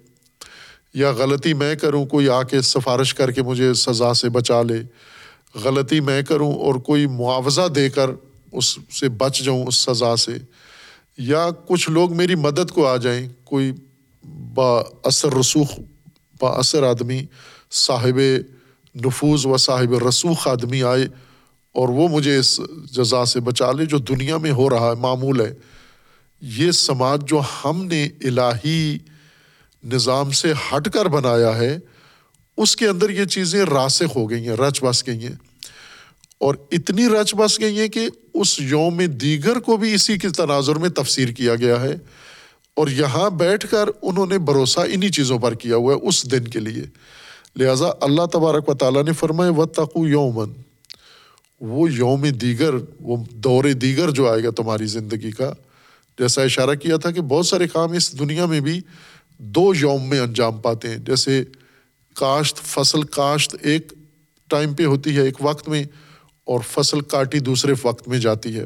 یا غلطی میں کروں، کوئی آ کے سفارش کر کے مجھے سزا سے بچا لے۔ غلطی میں کروں اور کوئی معاوضہ دے کر اس سے بچ جاؤں، اس سزا سے۔ یا کچھ لوگ میری مدد کو آ جائیں، کوئی با اثر رسوخ با اثر آدمی صاحب نفوذ و صاحب رسوخ آدمی آئے اور وہ مجھے اس جزا سے بچا لے جو دنیا میں ہو رہا ہے، معمول ہے۔ یہ سماج جو ہم نے الہی نظام سے ہٹ کر بنایا ہے، اس کے اندر یہ چیزیں راسخ ہو گئی ہیں، رچ بس گئی ہیں۔ اور اتنی رچ بس گئی ہیں کہ اس یوم دیگر کو بھی اسی کے تناظر میں تفسیر کیا گیا ہے۔ اور یہاں بیٹھ کر انہوں نے بھروسہ انہیں چیزوں پر کیا ہوا ہے اس دن کے لیے۔ لہٰذا اللہ تبارک و تعالیٰ نے فرمائے و تقو یومن وہ یوم دیگر، وہ دور دیگر جو آئے گا تمہاری زندگی کا۔ جیسا اشارہ کیا تھا کہ بہت سارے کام اس دنیا میں بھی دو یوم میں انجام پاتے ہیں۔ جیسے کاشت، فصل کاشت ایک ٹائم پہ ہوتی ہے ایک وقت میں، اور فصل کاٹی دوسرے وقت میں جاتی ہے۔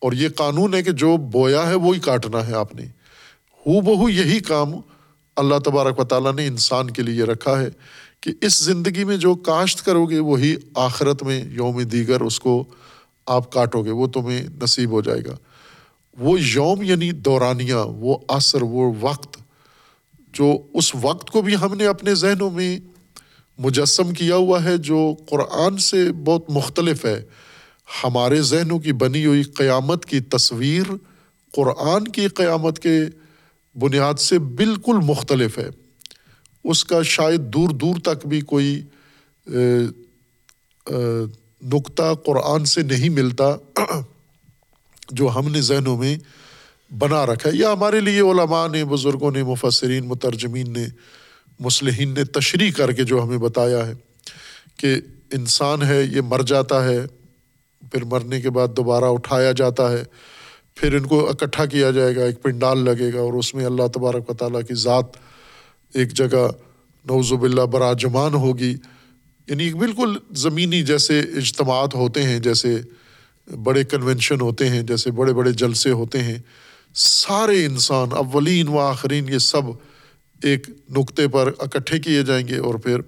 اور یہ قانون ہے کہ جو بویا ہے وہی کاٹنا ہے آپ نے۔ ہو بہو یہی کام اللہ تبارک و تعالیٰ نے انسان کے لیے رکھا ہے کہ اس زندگی میں جو کاشت کرو گے، وہی آخرت میں یوم دیگر اس کو آپ کاٹو گے، وہ تمہیں نصیب ہو جائے گا۔ وہ یوم یعنی دورانیہ، وہ عصر، وہ وقت جو اس وقت کو بھی ہم نے اپنے ذہنوں میں مجسم کیا ہوا ہے، جو قرآن سے بہت مختلف ہے۔ ہمارے ذہنوں کی بنی ہوئی قیامت کی تصویر قرآن کی قیامت کے بنیاد سے بالکل مختلف ہے۔ اس کا شاید دور دور تک بھی کوئی نقطہ قرآن سے نہیں ملتا [clears throat] جو ہم نے ذہنوں میں بنا رکھا ہے۔ یا ہمارے لیے علماء نے، بزرگوں نے، مفسرین، مترجمین نے، مسلحین نے تشریح کر کے جو ہمیں بتایا ہے کہ انسان ہے، یہ مر جاتا ہے، پھر مرنے کے بعد دوبارہ اٹھایا جاتا ہے۔ پھر ان کو اکٹھا کیا جائے گا، ایک پنڈال لگے گا اور اس میں اللہ تبارک و تعالیٰ کی ذات ایک جگہ نوزب اللہ براجمان ہوگی۔ یعنی بالکل زمینی جیسے اجتماعات ہوتے ہیں، جیسے بڑے کنونشن ہوتے ہیں، جیسے بڑے بڑے جلسے ہوتے ہیں۔ سارے انسان، اولین و آخرین، یہ سب ایک نقطے پر اکٹھے کیے جائیں گے اور پھر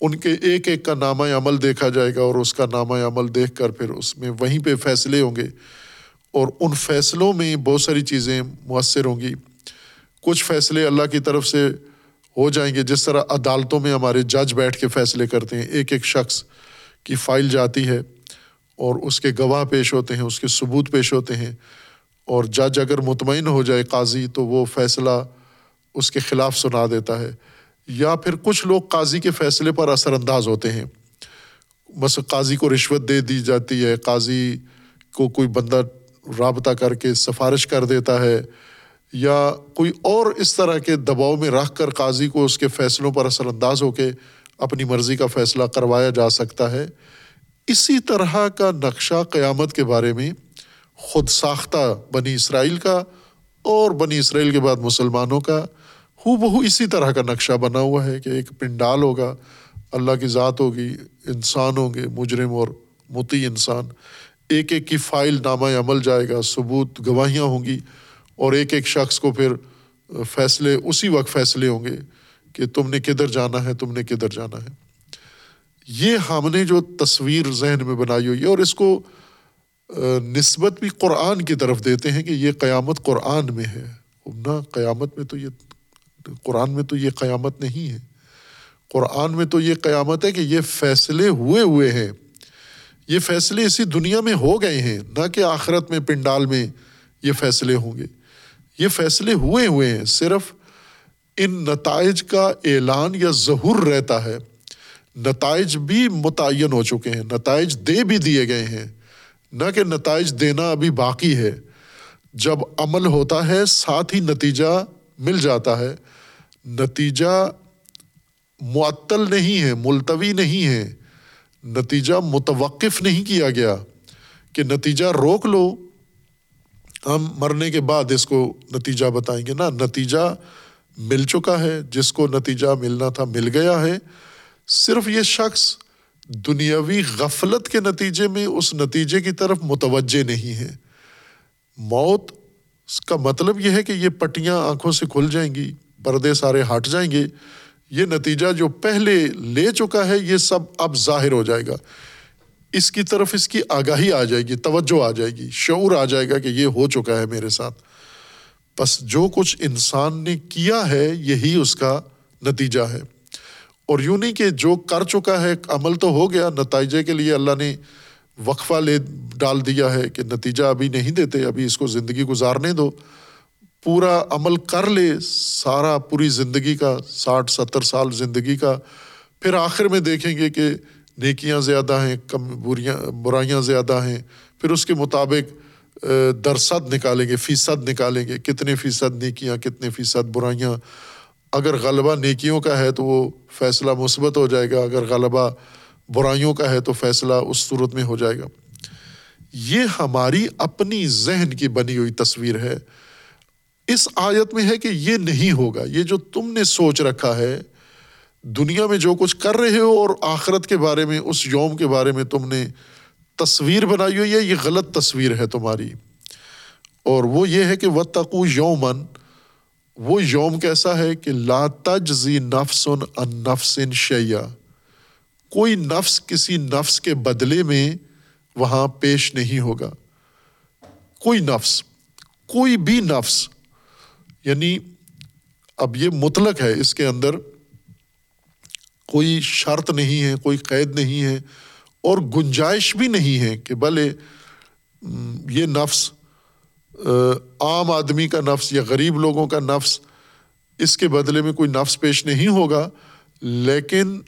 ان کے ایک ایک کا نامہ عمل دیکھا جائے گا اور اس کا نامہ عمل دیکھ کر پھر اس میں وہیں پہ فیصلے ہوں گے۔ اور ان فیصلوں میں بہت ساری چیزیں مؤثر ہوں گی۔ کچھ فیصلے اللہ کی طرف سے ہو جائیں گے۔ جس طرح عدالتوں میں ہمارے جج بیٹھ کے فیصلے کرتے ہیں، ایک ایک شخص کی فائل جاتی ہے اور اس کے گواہ پیش ہوتے ہیں، اس کے ثبوت پیش ہوتے ہیں اور جج اگر مطمئن ہو جائے قاضی تو وہ فیصلہ اس کے خلاف سنا دیتا ہے۔ یا پھر کچھ لوگ قاضی کے فیصلے پر اثر انداز ہوتے ہیں۔ بس قاضی کو رشوت دے دی جاتی ہے، قاضی کو کوئی بندہ رابطہ کر کے سفارش کر دیتا ہے یا کوئی اور اس طرح کے دباؤ میں رکھ کر قاضی کو اس کے فیصلوں پر اثر انداز ہو کے اپنی مرضی کا فیصلہ کروایا جا سکتا ہے۔ اسی طرح کا نقشہ قیامت کے بارے میں خود ساختہ بنی اسرائیل کا اور بنی اسرائیل کے بعد مسلمانوں کا ہو بہو اسی طرح کا نقشہ بنا ہوا ہے کہ ایک پنڈال ہوگا، اللہ کی ذات ہوگی، انسان ہوں گے، مجرم اور متی انسان۔ ایک ایک کی فائل نامہ عمل جائے گا، ثبوت گواہیاں ہوں گی اور ایک ایک شخص کو پھر فیصلے، اسی وقت فیصلے ہوں گے کہ تم نے کدھر جانا ہے، تم نے کدھر جانا ہے۔ یہ ہم نے جو تصویر ذہن میں بنائی ہوئی ہے اور اس کو نسبت بھی قرآن کی طرف دیتے ہیں کہ یہ قیامت قرآن میں ہے۔ نہ، قیامت میں تو یہ، قرآن میں تو یہ قیامت نہیں ہے۔ قرآن میں تو یہ قیامت ہے کہ یہ فیصلے ہوئے ہوئے ہیں۔ یہ فیصلے اسی دنیا میں ہو گئے ہیں، نہ کہ آخرت میں، پنڈال میں یہ فیصلے ہوں گے۔ یہ فیصلے ہوئے ہوئے ہیں، صرف ان نتائج کا اعلان یا ظہور رہتا ہے۔ نتائج بھی متعین ہو چکے ہیں، نتائج دے بھی دیے گئے ہیں۔ نہ کہ نتائج دینا ابھی باقی ہے۔ جب عمل ہوتا ہے، ساتھ ہی نتیجہ مل جاتا ہے۔ نتیجہ معطل نہیں ہے، ملتوی نہیں ہے۔ نتیجہ متوقف نہیں کیا گیا کہ نتیجہ روک لو، ہم مرنے کے بعد اس کو نتیجہ بتائیں گے۔ نا نتیجہ مل چکا ہے، جس کو نتیجہ ملنا تھا مل گیا ہے۔ صرف یہ شخص دنیاوی غفلت کے نتیجے میں اس نتیجے کی طرف متوجہ نہیں ہے۔ موت کا مطلب یہ ہے کہ یہ پٹیاں آنکھوں سے کھل جائیں گی، پردے سارے ہٹ جائیں گے۔ یہ نتیجہ جو پہلے لے چکا ہے، یہ سب اب ظاہر ہو جائے گا۔ اس کی طرف اس کی آگاہی آ جائے گی، توجہ آ جائے گی، شعور آ جائے گا کہ یہ ہو چکا ہے میرے ساتھ۔ بس جو کچھ انسان نے کیا ہے، یہی اس کا نتیجہ ہے۔ اور یوں نہیں کہ جو کر چکا ہے، عمل تو ہو گیا، نتائجے کے لیے اللہ نے وقفہ لے ڈال دیا ہے کہ نتیجہ ابھی نہیں دیتے، ابھی اس کو زندگی گزارنے دو۔ پورا عمل کر لے، سارا پوری زندگی کا، ساٹھ، ستر سال زندگی کا۔ پھر آخر میں دیکھیں گے کہ نیکیاں زیادہ ہیں، کم بریاں برائیاں زیادہ ہیں۔ پھر اس کے مطابق درصد نکالیں گے، فیصد نکالیں گے۔ کتنے فیصد نیکیاں، کتنے فیصد برائیاں۔ اگر غلبہ نیکیوں کا ہے تو وہ فیصلہ مثبت ہو جائے گا، اگر غلبہ برائیوں کا ہے تو فیصلہ اس صورت میں ہو جائے گا۔ یہ ہماری اپنی ذہن کی بنی ہوئی تصویر ہے۔ اس آیت میں ہے کہ یہ نہیں ہوگا، یہ جو تم نے سوچ رکھا ہے، دنیا میں جو کچھ کر رہے ہو اور آخرت کے بارے میں، اس یوم کے بارے میں تم نے تصویر بنائی ہوئی ہے، یہ غلط تصویر ہے تمہاری۔ اور وہ یہ ہے کہ وہ تقو یومن وہ یوم کیسا ہے کہ لا تجزی نفس ان نفس شیا کوئی نفس کسی نفس کے بدلے میں وہاں پیش نہیں ہوگا۔ کوئی نفس، کوئی بھی نفس یعنی اب یہ مطلق ہے، اس کے اندر کوئی شرط نہیں ہے، کوئی قید نہیں ہے اور گنجائش بھی نہیں ہے کہ بھلے یہ نفس عام آدمی کا نفس یا غریب لوگوں کا نفس اس کے بدلے میں کوئی نفس پیش نہیں ہوگا، لیکن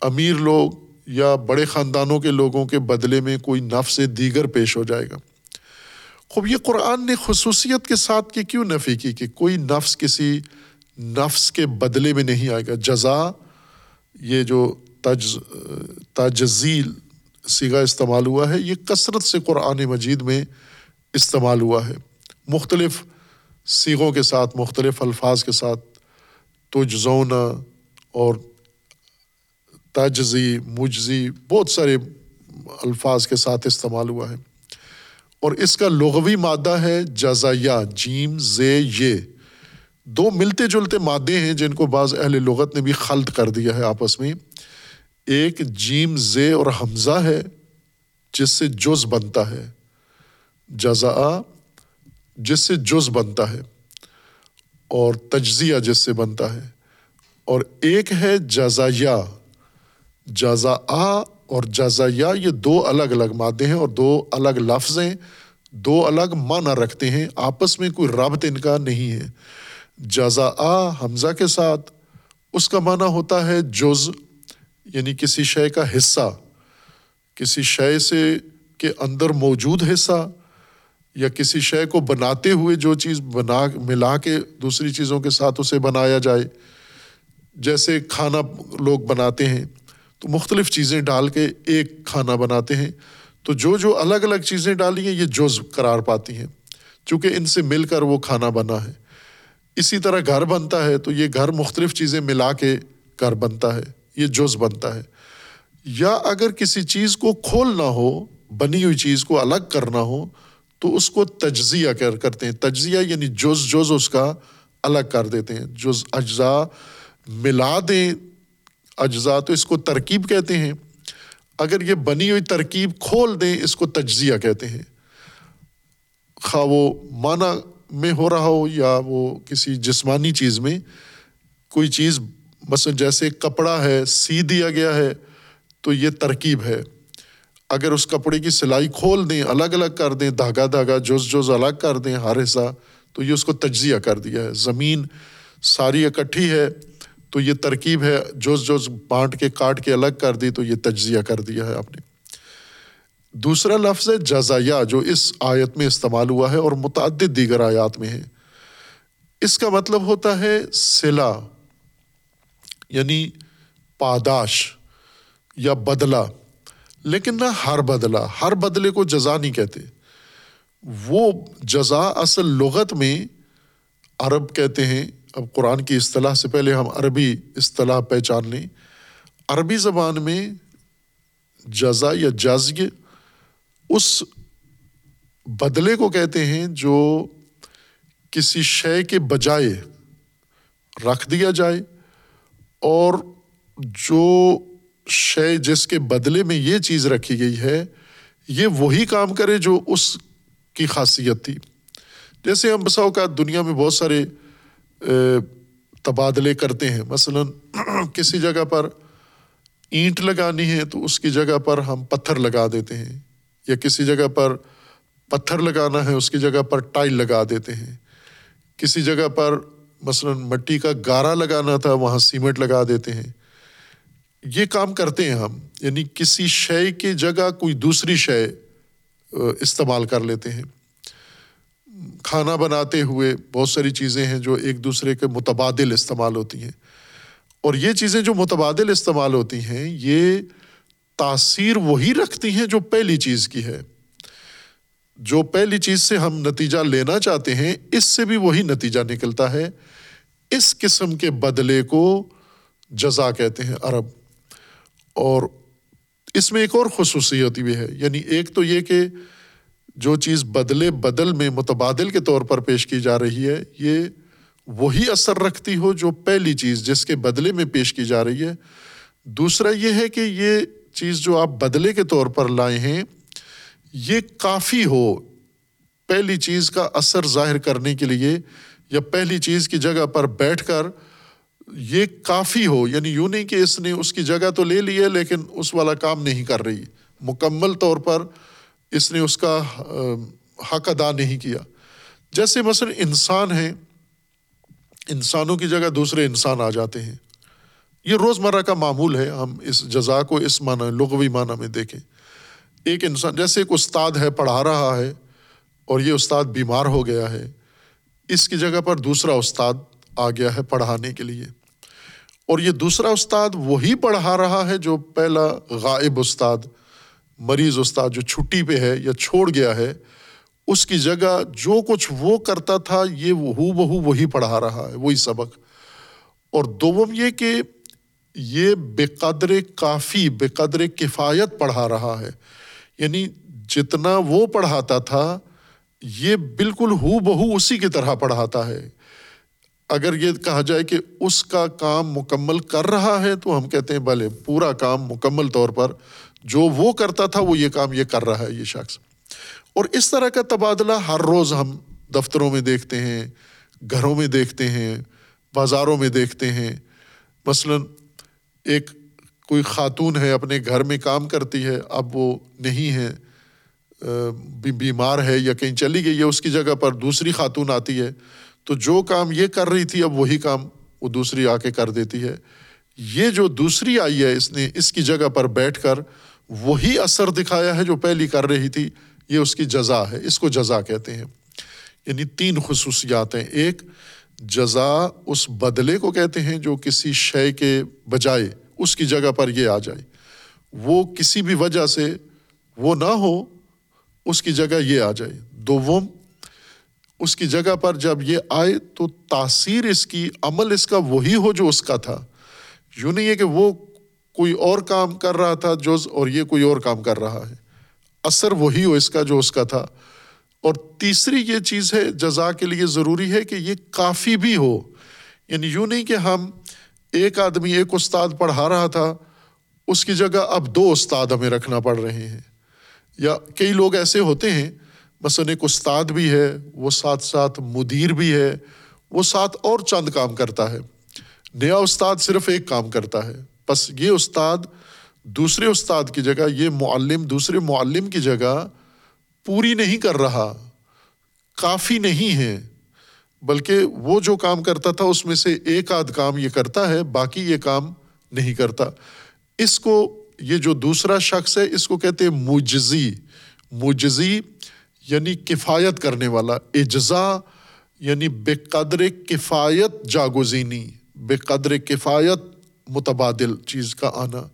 امیر لوگ یا بڑے خاندانوں کے لوگوں کے بدلے میں کوئی نفس دیگر پیش ہو جائے گا۔ خوب یہ قرآن نے خصوصیت کے ساتھ کہ کیوں نفی کی کہ کوئی نفس کسی نفس کے بدلے میں نہیں آئے گا۔ جزا، یہ جو تج تجزیل سیگا استعمال ہوا ہے، یہ کثرت سے قرآن مجید میں استعمال ہوا ہے۔ مختلف سیغوں کے ساتھ، مختلف الفاظ کے ساتھ تجزونا اور تجزی، مجزی، بہت سارے الفاظ کے ساتھ استعمال ہوا ہے۔ اور اس کا لغوی مادہ ہے جزایا جیم، زے یہ دو ملتے جلتے مادے ہیں جن کو بعض اہل لغت نے بھی خلط کر دیا ہے آپس میں۔ ایک جیم، زے اور حمزہ ہے، جس سے جز بنتا ہے۔ جزا جس سے جز بنتا ہے۔ اور تجزیہ، جس سے بنتا ہے۔ اور ایک ہے جزایا جزا اور جزایا یہ دو الگ الگ مادے ہیں اور دو الگ لفظ ہیں، دو الگ معنی رکھتے ہیں، آپس میں کوئی ربط ان کا نہیں ہے۔ جزا حمزہ کے ساتھ اس کا معنی ہوتا ہے جز یعنی کسی شے کا حصہ۔ کسی شے سے کے اندر موجود حصہ یا کسی شے کو بناتے ہوئے جو چیز بنا، ملا کے دوسری چیزوں کے ساتھ اسے بنایا جائے۔ جیسے کھانا لوگ بناتے ہیں۔ تو مختلف چیزیں ڈال کے ایک کھانا بناتے ہیں۔ تو جو جو الگ الگ چیزیں ڈالی ہیں، یہ جز قرار پاتی ہیں۔ چونکہ ان سے مل کر وہ کھانا بنا ہے۔ اسی طرح گھر بنتا ہے، تو یہ گھر مختلف چیزیں ملا کے گھر بنتا ہے۔ یہ جز بنتا ہے۔ یا اگر کسی چیز کو کھولنا ہو، بنی ہوئی چیز کو الگ کرنا ہو، تو اس کو تجزیہ کر کرتے ہیں۔ تجزیہ یعنی جز جز اس کا الگ کر دیتے ہیں۔ جز اجزاء ملا دیں اجزاء تو اس کو ترکیب کہتے ہیں۔ اگر یہ بنی ہوئی ترکیب کھول دیں، اس کو تجزیہ کہتے ہیں۔ خواہ وہ معنی میں ہو رہا ہو یا وہ کسی جسمانی چیز میں، کوئی چیز مثلاً جیسے کپڑا ہے، سی دیا گیا ہے، تو یہ ترکیب ہے۔ اگر اس کپڑے کی سلائی کھول دیں، الگ الگ کر دیں، دھاگا دھاگا، جز جز الگ کر دیں، ہر حصہ، تو یہ اس کو تجزیہ کر دیا ہے۔ زمین ساری اکٹھی ہے تو یہ ترکیب ہے، جز جز بانٹ کے کاٹ کے الگ کر دی، تو یہ تجزیہ کر دیا ہے آپ نے۔ دوسرا لفظ ہے جزایا، جو اس آیت میں استعمال ہوا ہے اور متعدد دیگر آیات میں ہے۔ اس کا مطلب ہوتا ہے سلا یعنی پاداش یا بدلہ۔ لیکن نہ ہر بدلہ، ہر بدلے کو جزا نہیں کہتے۔ وہ جزا اصل لغت میں عرب کہتے ہیں۔ اب قرآن کی اصطلاح سے پہلے ہم عربی اصطلاح پہچان لیں۔ عربی زبان میں جزا یا جزگ اس بدلے کو کہتے ہیں جو کسی شے کے بجائے رکھ دیا جائے اور جو شے جس کے بدلے میں یہ چیز رکھی گئی ہے، یہ وہی کام کرے جو اس کی خاصیت تھی۔ جیسے ہم بساؤ کا دنیا میں بہت سارے تبادلے کرتے ہیں۔ مثلاً کسی جگہ پر اینٹ لگانی ہے تو اس کی جگہ پر ہم پتھر لگا دیتے ہیں، یا کسی جگہ پر پتھر لگانا ہے اس کی جگہ پر ٹائل لگا دیتے ہیں۔ کسی جگہ پر مثلاً مٹی کا گارا لگانا تھا، وہاں سیمنٹ لگا دیتے ہیں۔ یہ کام کرتے ہیں ہم یعنی کسی شے کی جگہ کوئی دوسری شے استعمال کر لیتے ہیں۔ کھانا بناتے ہوئے بہت ساری چیزیں ہیں جو ایک دوسرے کے متبادل استعمال ہوتی ہیں۔ اور یہ چیزیں جو متبادل استعمال ہوتی ہیں، یہ تاثیر وہی رکھتی ہیں جو پہلی چیز کی ہے۔ جو پہلی چیز سے ہم نتیجہ لینا چاہتے ہیں، اس سے بھی وہی نتیجہ نکلتا ہے۔ اس قسم کے بدلے کو جزا کہتے ہیں عرب۔ اور اس میں ایک اور خصوصیت بھی ہے یعنی ایک تو یہ کہ جو چیز بدلے بدل میں متبادل کے طور پر پیش کی جا رہی ہے، یہ وہی اثر رکھتی ہو جو پہلی چیز جس کے بدلے میں پیش کی جا رہی ہے۔ دوسرا یہ ہے کہ یہ چیز جو آپ بدلے کے طور پر لائے ہیں، یہ کافی ہو پہلی چیز کا اثر ظاہر کرنے کے لیے یا پہلی چیز کی جگہ پر بیٹھ کر یہ کافی ہو۔ یعنی یوں نہیں کہ اس نے اس کی جگہ تو لے لی ہے، لیکن اس والا کام نہیں کر رہی۔ مکمل طور پر اس نے اس کا حق ادا نہیں کیا۔ جیسے مثلاً انسان ہیں، انسانوں کی جگہ دوسرے انسان آ جاتے ہیں۔ یہ روزمرہ کا معمول ہے، ہم اس جزا کو اس معنی، لغوی معنی میں دیکھیں۔ ایک انسان، جیسے ایک استاد ہے، پڑھا رہا ہے اور یہ استاد بیمار ہو گیا ہے، اس کی جگہ پر دوسرا استاد آ گیا ہے پڑھانے کے لیے۔ اور یہ دوسرا استاد وہی پڑھا رہا ہے جو پہلا غائب استاد مریض استاد جو چھٹی پہ ہے یا چھوڑ گیا ہے، اس کی جگہ جو کچھ وہ کرتا تھا، یہ ہو بہو وہی پڑھا رہا ہے، وہی سبق۔ اور دوم یہ کہ یہ بے قدر کافی، بے قدر کفایت پڑھا رہا ہے۔ یعنی جتنا وہ پڑھاتا تھا، یہ بالکل ہو بہو اسی کی طرح پڑھاتا ہے۔ اگر یہ کہا جائے کہ اس کا کام مکمل کر رہا ہے، تو ہم کہتے ہیں بھلے پورا کام مکمل طور پر جو وہ کرتا تھا وہ یہ کام یہ کر رہا ہے یہ شخص۔ اور اس طرح کا تبادلہ ہر روز ہم دفتروں میں دیکھتے ہیں، گھروں میں دیکھتے ہیں، بازاروں میں دیکھتے ہیں۔ مثلاً ایک کوئی خاتون ہے، اپنے گھر میں کام کرتی ہے، اب وہ نہیں ہے بیمار ہے یا کہیں چلی گئی ہے، اس کی جگہ پر دوسری خاتون آتی ہے۔ تو جو کام یہ کر رہی تھی، اب وہی کام وہ دوسری آ کے کر دیتی ہے۔ یہ جو دوسری آئی ہے، اس نے اس کی جگہ پر بیٹھ کر وہی اثر دکھایا ہے جو پہلی کر رہی تھی، یہ اس کی جزا ہے، اس کو جزا کہتے ہیں۔ یعنی تین خصوصیات ہیں ایک جزا اس بدلے کو کہتے ہیں جو کسی شے کے بجائے اس کی جگہ پر یہ آ جائے۔ وہ کسی بھی وجہ سے وہ نہ ہو، اس کی جگہ یہ آ جائے۔ دوم، اس کی جگہ پر جب یہ آئے تو تاثیر اس کی، عمل اس کا وہی ہو جو اس کا تھا۔ یوں نہیں ہے کہ وہ کوئی اور کام کر رہا تھا جو اور یہ کوئی اور کام کر رہا ہے۔ اثر وہی ہو اس کا جو اس کا تھا۔ اور تیسری یہ چیز ہے، جزا کے لیے ضروری ہے کہ یہ کافی بھی ہو۔ یعنی یوں نہیں کہ ہم ایک آدمی، ایک استاد پڑھا رہا تھا، اس کی جگہ اب دو استاد ہمیں رکھنا پڑ رہے ہیں۔ یا کئی لوگ ایسے ہوتے ہیں مثلاً ایک استاد بھی ہے، وہ ساتھ ساتھ مدیر بھی ہے، وہ ساتھ اور چند کام کرتا ہے۔ نیا استاد صرف ایک کام کرتا ہے۔ بس یہ استاد دوسرے استاد کی جگہ، یہ معلم دوسرے معلم کی جگہ پوری نہیں کر رہا، کافی نہیں ہے۔ بلکہ وہ جو کام کرتا تھا، اس میں سے ایک آدھ کام یہ کرتا ہے، باقی یہ کام نہیں کرتا۔ اس کو، یہ جو دوسرا شخص ہے، اس کو کہتے ہیں مجزی مجزی یعنی کفایت کرنے والا، اجزا یعنی بے قدر کفایت جاگوزینی بے قدر کفایت متبادل چیز کا آنا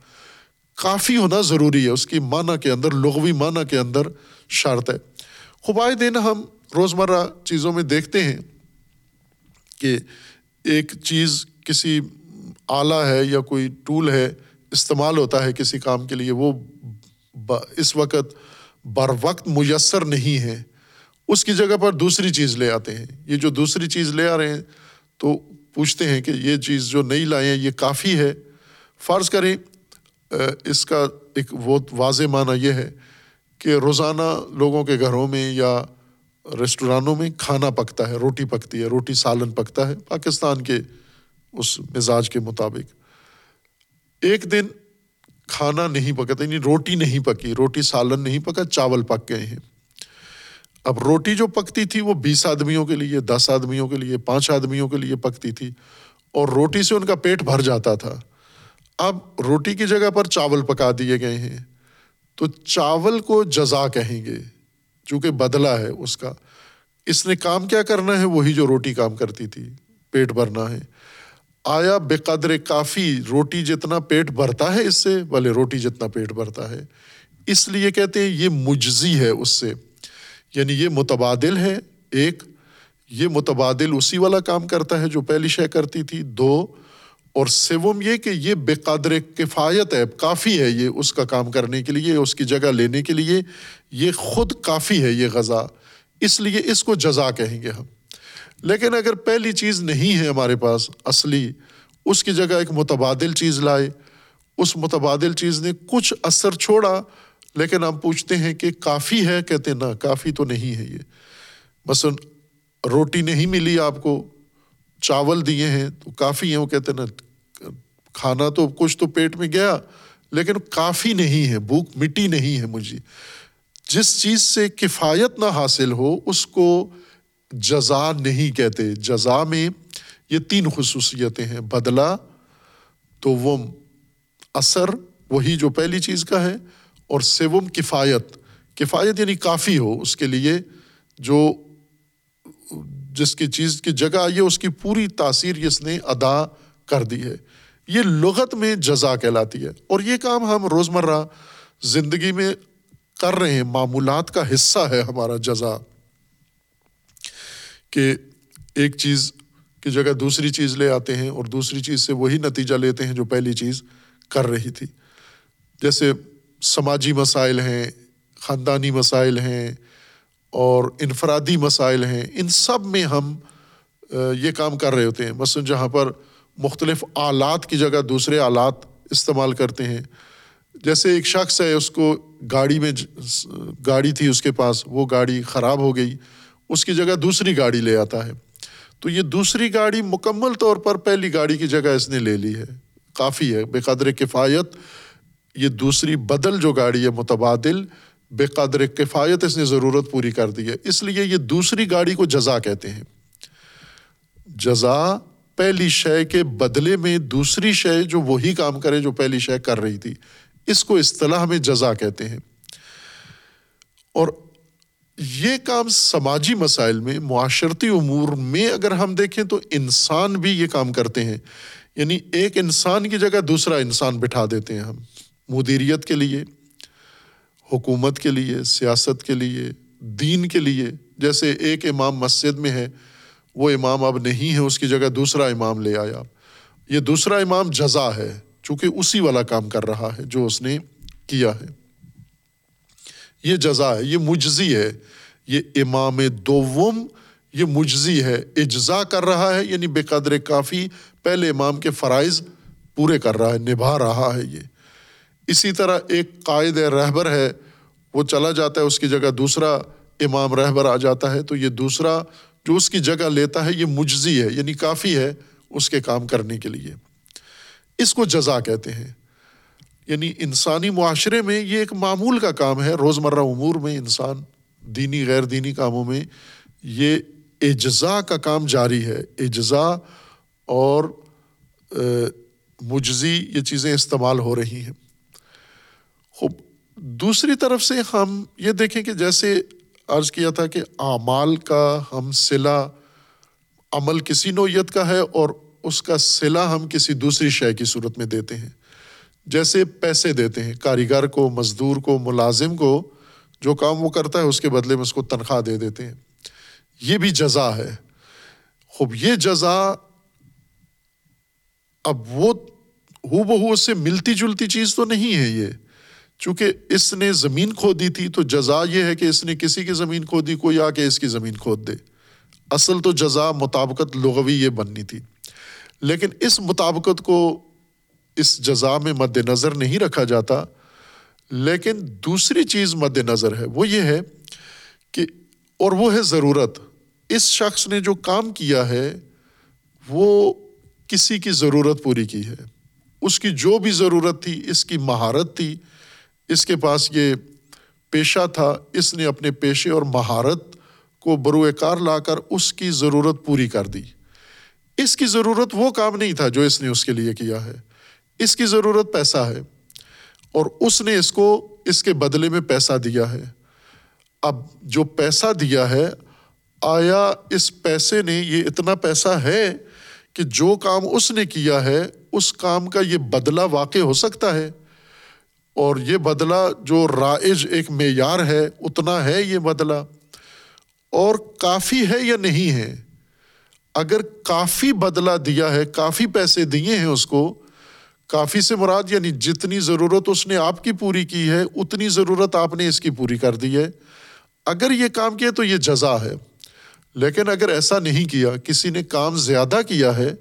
کافی ہونا ضروری ہے۔ اس کی معنی کے اندر، لغوی معنی کے اندر شرط ہے۔ خبائے دن ہم روزمرہ چیزوں میں دیکھتے ہیں کہ ایک چیز کسی آلہ ہے یا کوئی ٹول ہے، استعمال ہوتا ہے کسی کام کے لیے، وہ اس وقت بر وقت میسر نہیں ہے۔ اس کی جگہ پر دوسری چیز لے آتے ہیں۔ یہ جو دوسری چیز لے آ رہے ہیں، تو پوچھتے ہیں کہ یہ چیز جو نہیں لائے ہیں، یہ کافی ہے۔ فرض کریں اس کا ایک بہت واضح معنی یہ ہے کہ روزانہ لوگوں کے گھروں میں یا ریسٹورانوں میں کھانا پکتا ہے، روٹی پکتی ہے، روٹی سالن پکتا ہے، پاکستان کے اس مزاج کے مطابق۔ ایک دن کھانا نہیں پکا یعنی روٹی نہیں پکی، روٹی سالن نہیں پکا، چاول پک گئے ہیں۔ اب روٹی جو پکتی تھی وہ بیس آدمیوں کے لیے، دس آدمیوں کے لیے، پانچ آدمیوں کے لیے پکتی تھی اور روٹی سے ان کا پیٹ بھر جاتا تھا۔ اب روٹی کی جگہ پر چاول پکا دیے گئے ہیں۔ تو چاول کو جزا کہیں گے، چونکہ بدلا ہے اس کا۔ اس نے کام کیا کرنا ہے؟ وہی جو روٹی کام کرتی تھی، پیٹ بھرنا ہے۔ آیا بے قدر کافی روٹی جتنا پیٹ بھرتا ہے اس سے بھلے روٹی جتنا پیٹ بھرتا ہے۔ اس لیے کہتے ہیں یہ مجزی ہے اس سے۔ یعنی یہ متبادل ہے، ایک، یہ متبادل اسی والا کام کرتا ہے جو پہلی شے کرتی تھی، دو، اور سوم یہ کہ یہ بے قدر کفایت ہے، کافی ہے یہ اس کا کام کرنے کے لیے، اس کی جگہ لینے کے لیے، یہ خود کافی ہے یہ غذا، اس لیے اس کو جزا کہیں گے ہم۔ لیکن اگر پہلی چیز نہیں ہے ہمارے پاس اصلی، اس کی جگہ ایک متبادل چیز لائے، اس متبادل چیز نے کچھ اثر چھوڑا لیکن ہم پوچھتے ہیں کہ کافی ہے؟ کہتے نہ، کافی تو نہیں ہے یہ۔ مثلاً روٹی نہیں ملی آپ کو، چاول دیے ہیں تو کافی ہیں، وہ کہتے نا کھانا تو کچھ تو پیٹ میں گیا، لیکن کافی نہیں ہے، بھوک مٹی نہیں ہے مجھے۔ جس چیز سے کفایت نہ حاصل ہو، اس کو جزا نہیں کہتے۔ جزا میں یہ تین خصوصیتیں ہیں بدلا تو وہ اثر، وہی جو پہلی چیز کا ہے اور سیوم کفایت کفایت یعنی کافی ہو اس کے لیے جو جس کی چیز کی جگہ آئی ہے اس کی پوری تاثیر اس نے ادا کر دی ہے۔ یہ لغت میں جزا کہلاتی ہے۔ اور یہ کام ہم روزمرہ زندگی میں کر رہے ہیں۔ معمولات کا حصہ ہے ہمارا جزا۔ کہ ایک چیز کی جگہ دوسری چیز لے آتے ہیں اور دوسری چیز سے وہی نتیجہ لیتے ہیں جو پہلی چیز کر رہی تھی۔ جیسے سماجی مسائل ہیں، خاندانی مسائل ہیں اور انفرادی مسائل ہیں۔ ان سب میں ہم یہ کام کر رہے ہوتے ہیں۔ مثلاً جہاں پر مختلف آلات کی جگہ دوسرے آلات استعمال کرتے ہیں۔ جیسے ایک شخص ہے، اس کو گاڑی میں گاڑی تھی اس کے پاس، وہ گاڑی خراب ہو گئی، اس کی جگہ دوسری گاڑی لے آتا ہے۔ تو یہ دوسری گاڑی مکمل طور پر پہلی گاڑی کی جگہ اس نے لے لی ہے۔ کافی ہے، بے قدر کفایت۔ یہ دوسری بدل جو گاڑی ہے متبادل، بے قدر کفایت اس نے ضرورت پوری کر دی ہے۔ اس لیے یہ دوسری گاڑی کو جزا کہتے ہیں۔ جزا پہلی شے کے بدلے میں دوسری شے جو وہی کام کرے جو پہلی شے کر رہی تھی۔ اس کو اصطلاح میں جزا کہتے ہیں۔ اور یہ کام سماجی مسائل میں، معاشرتی امور میں اگر ہم دیکھیں تو انسان بھی یہ کام کرتے ہیں۔ یعنی ایک انسان کی جگہ دوسرا انسان بٹھا دیتے ہیں ہم۔ مدیریت کے لیے، حکومت کے لیے، سیاست کے لیے، دین کے لیے۔ جیسے ایک امام مسجد میں ہے، وہ امام اب نہیں ہے، اس کی جگہ دوسرا امام لے آیا۔ یہ دوسرا امام جزا ہے، چونکہ اسی والا کام کر رہا ہے جو اس نے کیا ہے۔ یہ جزا ہے، یہ مجزی ہے۔ یہ امام دوم یہ مجزی ہے۔ اجزا کر رہا ہے یعنی بے قدر کافی، پہلے امام کے فرائض پورے کر رہا ہے، نبھا رہا ہے یہ۔ اسی طرح ایک قائد رہبر ہے، وہ چلا جاتا ہے، اس کی جگہ دوسرا امام رہبر آ جاتا ہے، تو یہ دوسرا جو اس کی جگہ لیتا ہے، یہ مجزی ہے یعنی کافی ہے اس کے کام کرنے کے لیے۔ اس کو جزا کہتے ہیں۔ یعنی انسانی معاشرے میں یہ ایک معمول کا کام ہے، روزمرہ امور میں انسان، دینی، غیر دینی کاموں میں یہ اجزا کا کام جاری ہے۔ اجزا اور مجزی، یہ چیزیں استعمال ہو رہی ہیں۔ دوسری طرف سے ہم یہ دیکھیں کہ جیسے عرض کیا تھا کہ اعمال کا ہم صلا عمل کسی نوعیت کا ہے اور اس کا صلا ہم کسی دوسری شے کی صورت میں دیتے ہیں۔ جیسے پیسے دیتے ہیں، کاریگر کو، مزدور کو، ملازم کو، جو کام وہ کرتا ہے اس کے بدلے میں اس کو تنخواہ دے دیتے ہیں۔ یہ بھی جزا ہے۔ خوب، یہ جزا اب وہ ہو بہو اس سے ملتی جلتی چیز تو نہیں ہے یہ۔ چونکہ اس نے زمین کھودی تھی تو جزا یہ ہے کہ اس نے کسی کی زمین کھودی کوئی آ کے اس کی زمین کھود دے۔ اصل تو جزا مطابقت لغوی یہ بننی تھی۔ لیکن اس مطابقت کو اس جزا میں مد نظر نہیں رکھا جاتا۔ لیکن دوسری چیز مد نظر ہے، وہ یہ ہے کہ، اور وہ ہے ضرورت۔ اس شخص نے جو کام کیا ہے، وہ کسی کی ضرورت پوری کی ہے۔ اس کی جو بھی ضرورت تھی، اس کی مہارت تھی۔ اس کے پاس یہ پیشہ تھا، اس نے اپنے پیشے اور مہارت کو بروئے کار لا کر اس کی ضرورت پوری کر دی۔ اس کی ضرورت وہ کام نہیں تھا جو اس نے اس کے لیے کیا ہے۔ اس کی ضرورت پیسہ ہے اور اس نے اس کو اس کے بدلے میں پیسہ دیا ہے۔ اب جو پیسہ دیا ہے، آیا اس پیسے نے یہ اتنا پیسہ ہے کہ جو کام اس نے کیا ہے، اس کام کا یہ بدلہ واقع ہو سکتا ہے۔ اور یہ بدلہ جو رائج ایک معیار ہے، اتنا ہے یہ بدلہ۔ اور کافی ہے یا نہیں ہے؟ اگر کافی بدلہ دیا ہے، کافی پیسے دیے ہیں اس کو، کافی سے مراد یعنی جتنی ضرورت اس نے آپ کی پوری کی ہے، اتنی ضرورت آپ نے اس کی پوری کر دی ہے۔ اگر یہ کام کیا تو یہ جزا ہے۔ لیکن اگر ایسا نہیں کیا، کسی نے کام زیادہ کیا ہے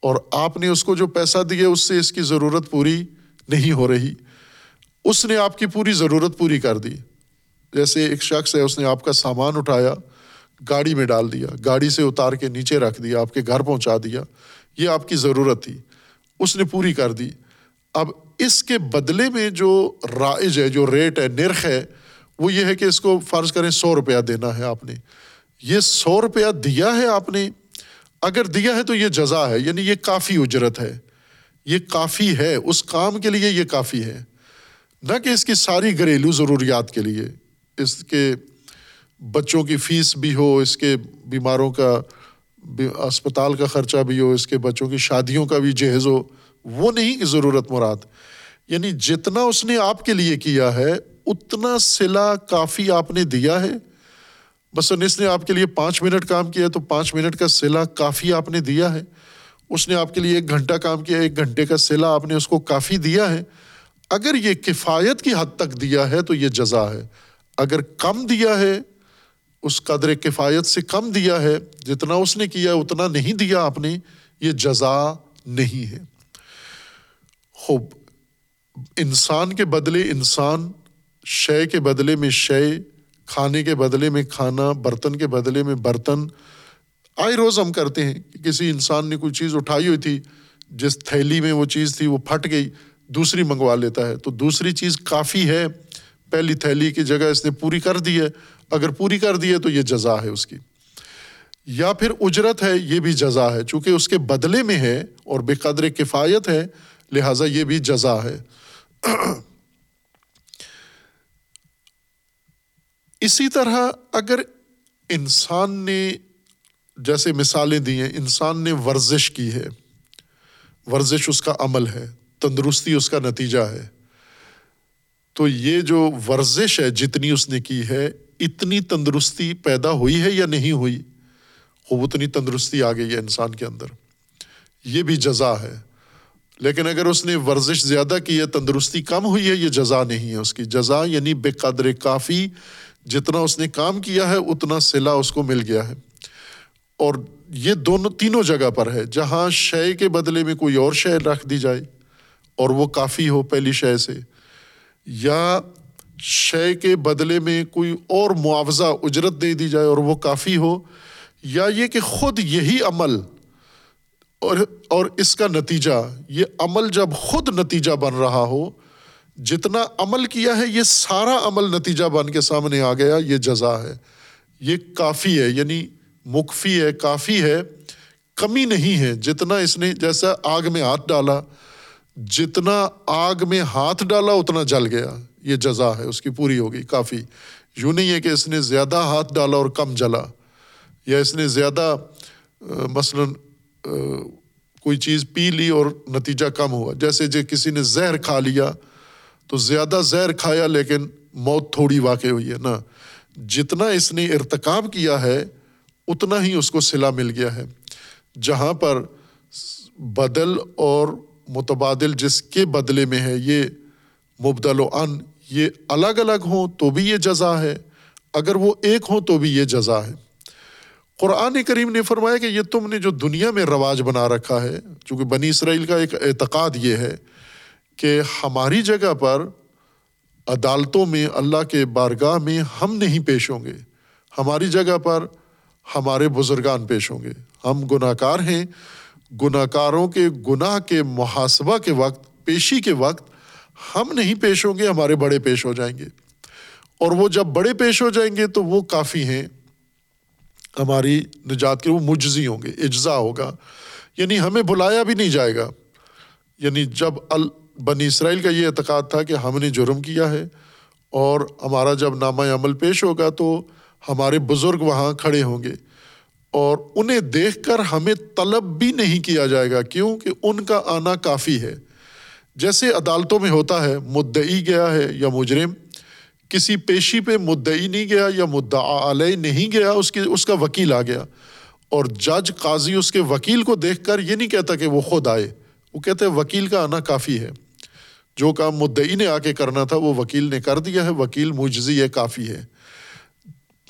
اور آپ نے اس کو جو پیسہ دیا، اس سے اس کی ضرورت پوری نہیں ہو رہی اس نے آپ کی پوری ضرورت پوری کر دی۔ جیسے ایک شخص ہے، اس نے آپ کا سامان اٹھایا، گاڑی میں ڈال دیا، گاڑی سے اتار کے نیچے رکھ دیا، آپ کے گھر پہنچا دیا۔ یہ آپ کی ضرورت تھی۔ اس نے پوری کر دی۔ اب اس کے بدلے میں جو رائج ہے، جو ریٹ ہے، نرخ ہے، وہ یہ ہے کہ اس کو فرض کریں سو روپیہ دینا ہے آپ نے۔ یہ سو روپیہ دیا ہے آپ نے۔ اگر دیا ہے تو یہ جزا ہے یعنی یہ کافی اجرت ہے۔ یہ کافی ہے، اس کام کے لیے یہ کافی ہے۔ نہ کہ اس کی ساری گھریلو ضروریات کے لیے، اس کے بچوں کی فیس بھی ہو، اس کے بیماروں کا اسپتال کا خرچہ بھی ہو، اس کے بچوں کی شادیوں کا بھی جہیز ہو، وہ نہیں ضرورت مراد۔ یعنی جتنا اس نے آپ کے لیے کیا ہے، اتنا سلا کافی آپ نے دیا ہے۔ بس اس نے آپ کے لیے پانچ منٹ کام کیا تو پانچ منٹ کا سلا کافی آپ نے دیا ہے۔ اس نے آپ کے لیے ایک گھنٹہ کام کیا ایک گھنٹے کا سلا آپ نے اس کو کافی دیا ہے۔ اگر یہ کفایت کی حد تک دیا ہے تو یہ جزا ہے۔ اگر کم دیا ہے، اس قدر کفایت سے کم دیا ہے، جتنا اس نے کیا، اتنا نہیں دیا آپ نے، یہ جزا نہیں ہے۔ خوب، انسان کے بدلے انسان، شے کے بدلے میں شے، کھانے کے بدلے میں کھانا، برتن کے بدلے میں برتن۔ آئے روز ہم کرتے ہیں کہ کسی انسان نے کوئی چیز اٹھائی ہوئی تھی، جس تھیلی میں وہ چیز تھی، وہ پھٹ گئی دوسری منگوا لیتا ہے۔ تو دوسری چیز کافی ہے۔ پہلی تھیلی کی جگہ اس نے پوری کر دی ہے۔ اگر پوری کر دی ہے تو یہ جزا ہے اس کی۔ یا پھر اجرت ہے، یہ بھی جزا ہے۔ چونکہ اس کے بدلے میں ہے اور بے قدر کفایت ہے، لہٰذا یہ بھی جزا ہے۔ اسی طرح اگر انسان نے جیسے مثالیں دی ہیں، انسان نے ورزش کی ہے۔ ورزش اس کا عمل ہے۔ تندرستی اس کا نتیجہ ہے۔ تو یہ جو ورزش ہے جتنی اس نے کی ہے، اتنی تندرستی پیدا ہوئی ہے یا نہیں ہوئی؟ خوب اتنی تندرستی آ گئی ہے انسان کے اندر۔ یہ بھی جزا ہے۔ لیکن اگر اس نے ورزش زیادہ کی ہے، تندرستی کم ہوئی ہے، یہ جزا نہیں ہے اس کی۔ جزا یعنی بے قدر کافی، جتنا اس نے کام کیا ہے، اتنا سلا اس کو مل گیا ہے۔ اور یہ دونوں تینوں جگہ پر ہے۔ جہاں شے کے بدلے میں کوئی اور شے رکھ دی جائے اور وہ کافی ہو پہلی شے سے۔ یا شے کے بدلے میں کوئی اور معاوضہ اجرت دے دی جائے اور وہ کافی ہو، یا یہ کہ خود یہی عمل اور اور اس کا نتیجہ، یہ عمل جب خود نتیجہ بن رہا ہو، جتنا عمل کیا ہے، یہ سارا عمل نتیجہ بن کے سامنے آ گیا، یہ جزا ہے۔ یہ کافی ہے یعنی مکفی ہے، کافی ہے، کمی نہیں ہے، جتنا اس نے جیسا آگ میں ہاتھ ڈالا۔ جتنا آگ میں ہاتھ ڈالا اتنا جل گیا۔ یہ جزا ہے، اس کی پوری ہوگی، کافی۔ یوں نہیں ہے کہ اس نے زیادہ ہاتھ ڈالا اور کم جلا، یا اس نے زیادہ مثلاً کوئی چیز پی لی اور نتیجہ کم ہوا۔ جیسے جو کسی نے زہر کھا لیا، تو زیادہ زہر کھایا لیکن موت تھوڑی واقع ہوئی ہے۔ نا، جتنا اس نے ارتکاب کیا ہے، اتنا ہی اس کو سلا مل گیا ہے۔ جہاں پر بدل اور متبادل جس کے بدلے میں ہے یہ مبدل و ان، یہ الگ الگ ہوں تو بھی یہ جزا ہے، اگر وہ ایک ہوں تو بھی یہ جزا ہے۔ قرآن کریم نے فرمایا کہ یہ تم نے جو دنیا میں رواج بنا رکھا ہے، چونکہ بنی اسرائیل کا ایک اعتقاد یہ ہے کہ ہماری جگہ پر عدالتوں میں، اللہ کے بارگاہ میں ہم نہیں پیش ہوں گے۔ ہماری جگہ پر ہمارے بزرگان پیش ہوں گے۔ ہم گناہ کار ہیں گناہ کاروں کے گناہ کے محاسبہ کے وقت، پیشی کے وقت ہم نہیں پیش ہوں گے، ہمارے بڑے پیش ہو جائیں گے۔ اور وہ جب بڑے پیش ہو جائیں گے تو وہ کافی ہیں۔ ہماری نجات کے وہ مجزی ہوں گے اجزا ہوگا۔ یعنی ہمیں بلایا بھی نہیں جائے گا۔ یعنی جب ال، بنی اسرائیل کا یہ اعتقاد تھا کہ ہم نے جرم کیا ہے اور ہمارا جب نامہ عمل پیش ہوگا تو ہمارے بزرگ وہاں کھڑے ہوں گے۔ اور انہیں دیکھ کر ہمیں طلب بھی نہیں کیا جائے گا، کیوں؟ کہ ان کا آنا کافی ہے۔ جیسے عدالتوں میں ہوتا ہے، مدعی گیا ہے یا مجرم، کسی پیشی پہ مدعی نہیں گیا یا مدعا علیہ نہیں گیا، اس کی اس کا وکیل آ گیا۔ اور جج، قاضی اس کے وکیل کو دیکھ کر یہ نہیں کہتا کہ وہ خود آئے، وہ کہتے ہیں وکیل کا آنا کافی ہے۔ جو کام مدعی نے آ کے کرنا تھا، وہ وکیل نے کر دیا ہے، وکیل مجزی ہے، کافی ہے۔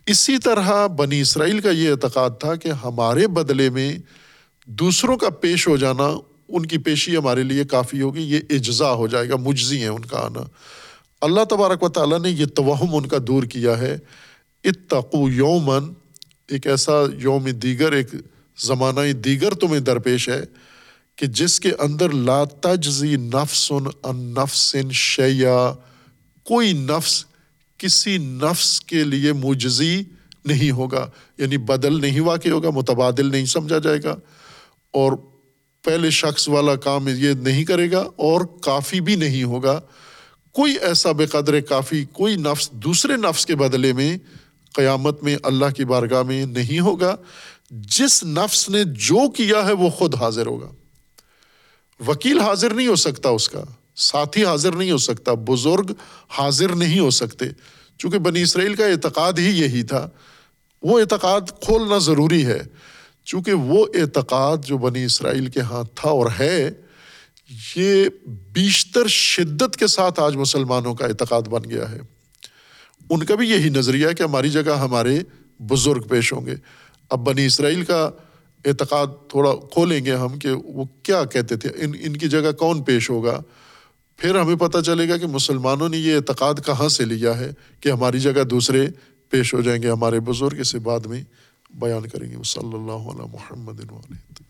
اسی طرح بنی اسرائیل کا یہ اعتقاد تھا کہ ہمارے بدلے میں دوسروں کا پیش ہو جانا، ان کی پیشی ہمارے لیے کافی ہوگی، یہ اجزا ہو جائے گا مجزی ہے ان کا آنا۔ اللہ تبارک و تعالیٰ نے یہ توہم ان کا دور کیا ہے۔ اتقو یومن ایک ایسا یوم دیگر، ایک زمانہ دیگر تمہیں درپیش ہے کہ جس کے اندر لا تجزی نفس ان نفس شیا کوئی نفس کسی نفس کے لیے مجزی نہیں ہوگا یعنی بدل نہیں واقع ہوگا، متبادل نہیں سمجھا جائے گا۔ اور پہلے شخص والا کام یہ نہیں کرے گا اور کافی بھی نہیں ہوگا۔ کوئی ایسا بے قدر کافی، کوئی نفس دوسرے نفس کے بدلے میں قیامت میں اللہ کی بارگاہ میں نہیں ہوگا۔ جس نفس نے جو کیا ہے وہ خود حاضر ہوگا۔ وکیل حاضر نہیں ہو سکتا اس کا۔ ساتھی حاضر نہیں ہو سکتا، بزرگ حاضر نہیں ہو سکتے۔ چونکہ بنی اسرائیل کا اعتقاد ہی یہی تھا۔ وہ اعتقاد کھولنا ضروری ہے۔ چونکہ وہ اعتقاد جو بنی اسرائیل کے ہاں تھا اور ہے، یہ بیشتر شدت کے ساتھ آج مسلمانوں کا اعتقاد بن گیا ہے۔ ان کا بھی یہی نظریہ ہے کہ ہماری جگہ ہمارے بزرگ پیش ہوں گے۔ اب بنی اسرائیل کا اعتقاد تھوڑا کھولیں گے ہم کہ وہ کیا کہتے تھے۔ ان ان کی جگہ کون پیش ہوگا؟ پھر ہمیں پتہ چلے گا کہ مسلمانوں نے یہ اعتقاد کہاں سے لیا ہے کہ ہماری جگہ دوسرے پیش ہو جائیں گے ہمارے بزرگ، اسے بعد میں بیان کریں گے۔ صلی اللہ علیہ محمد علیہ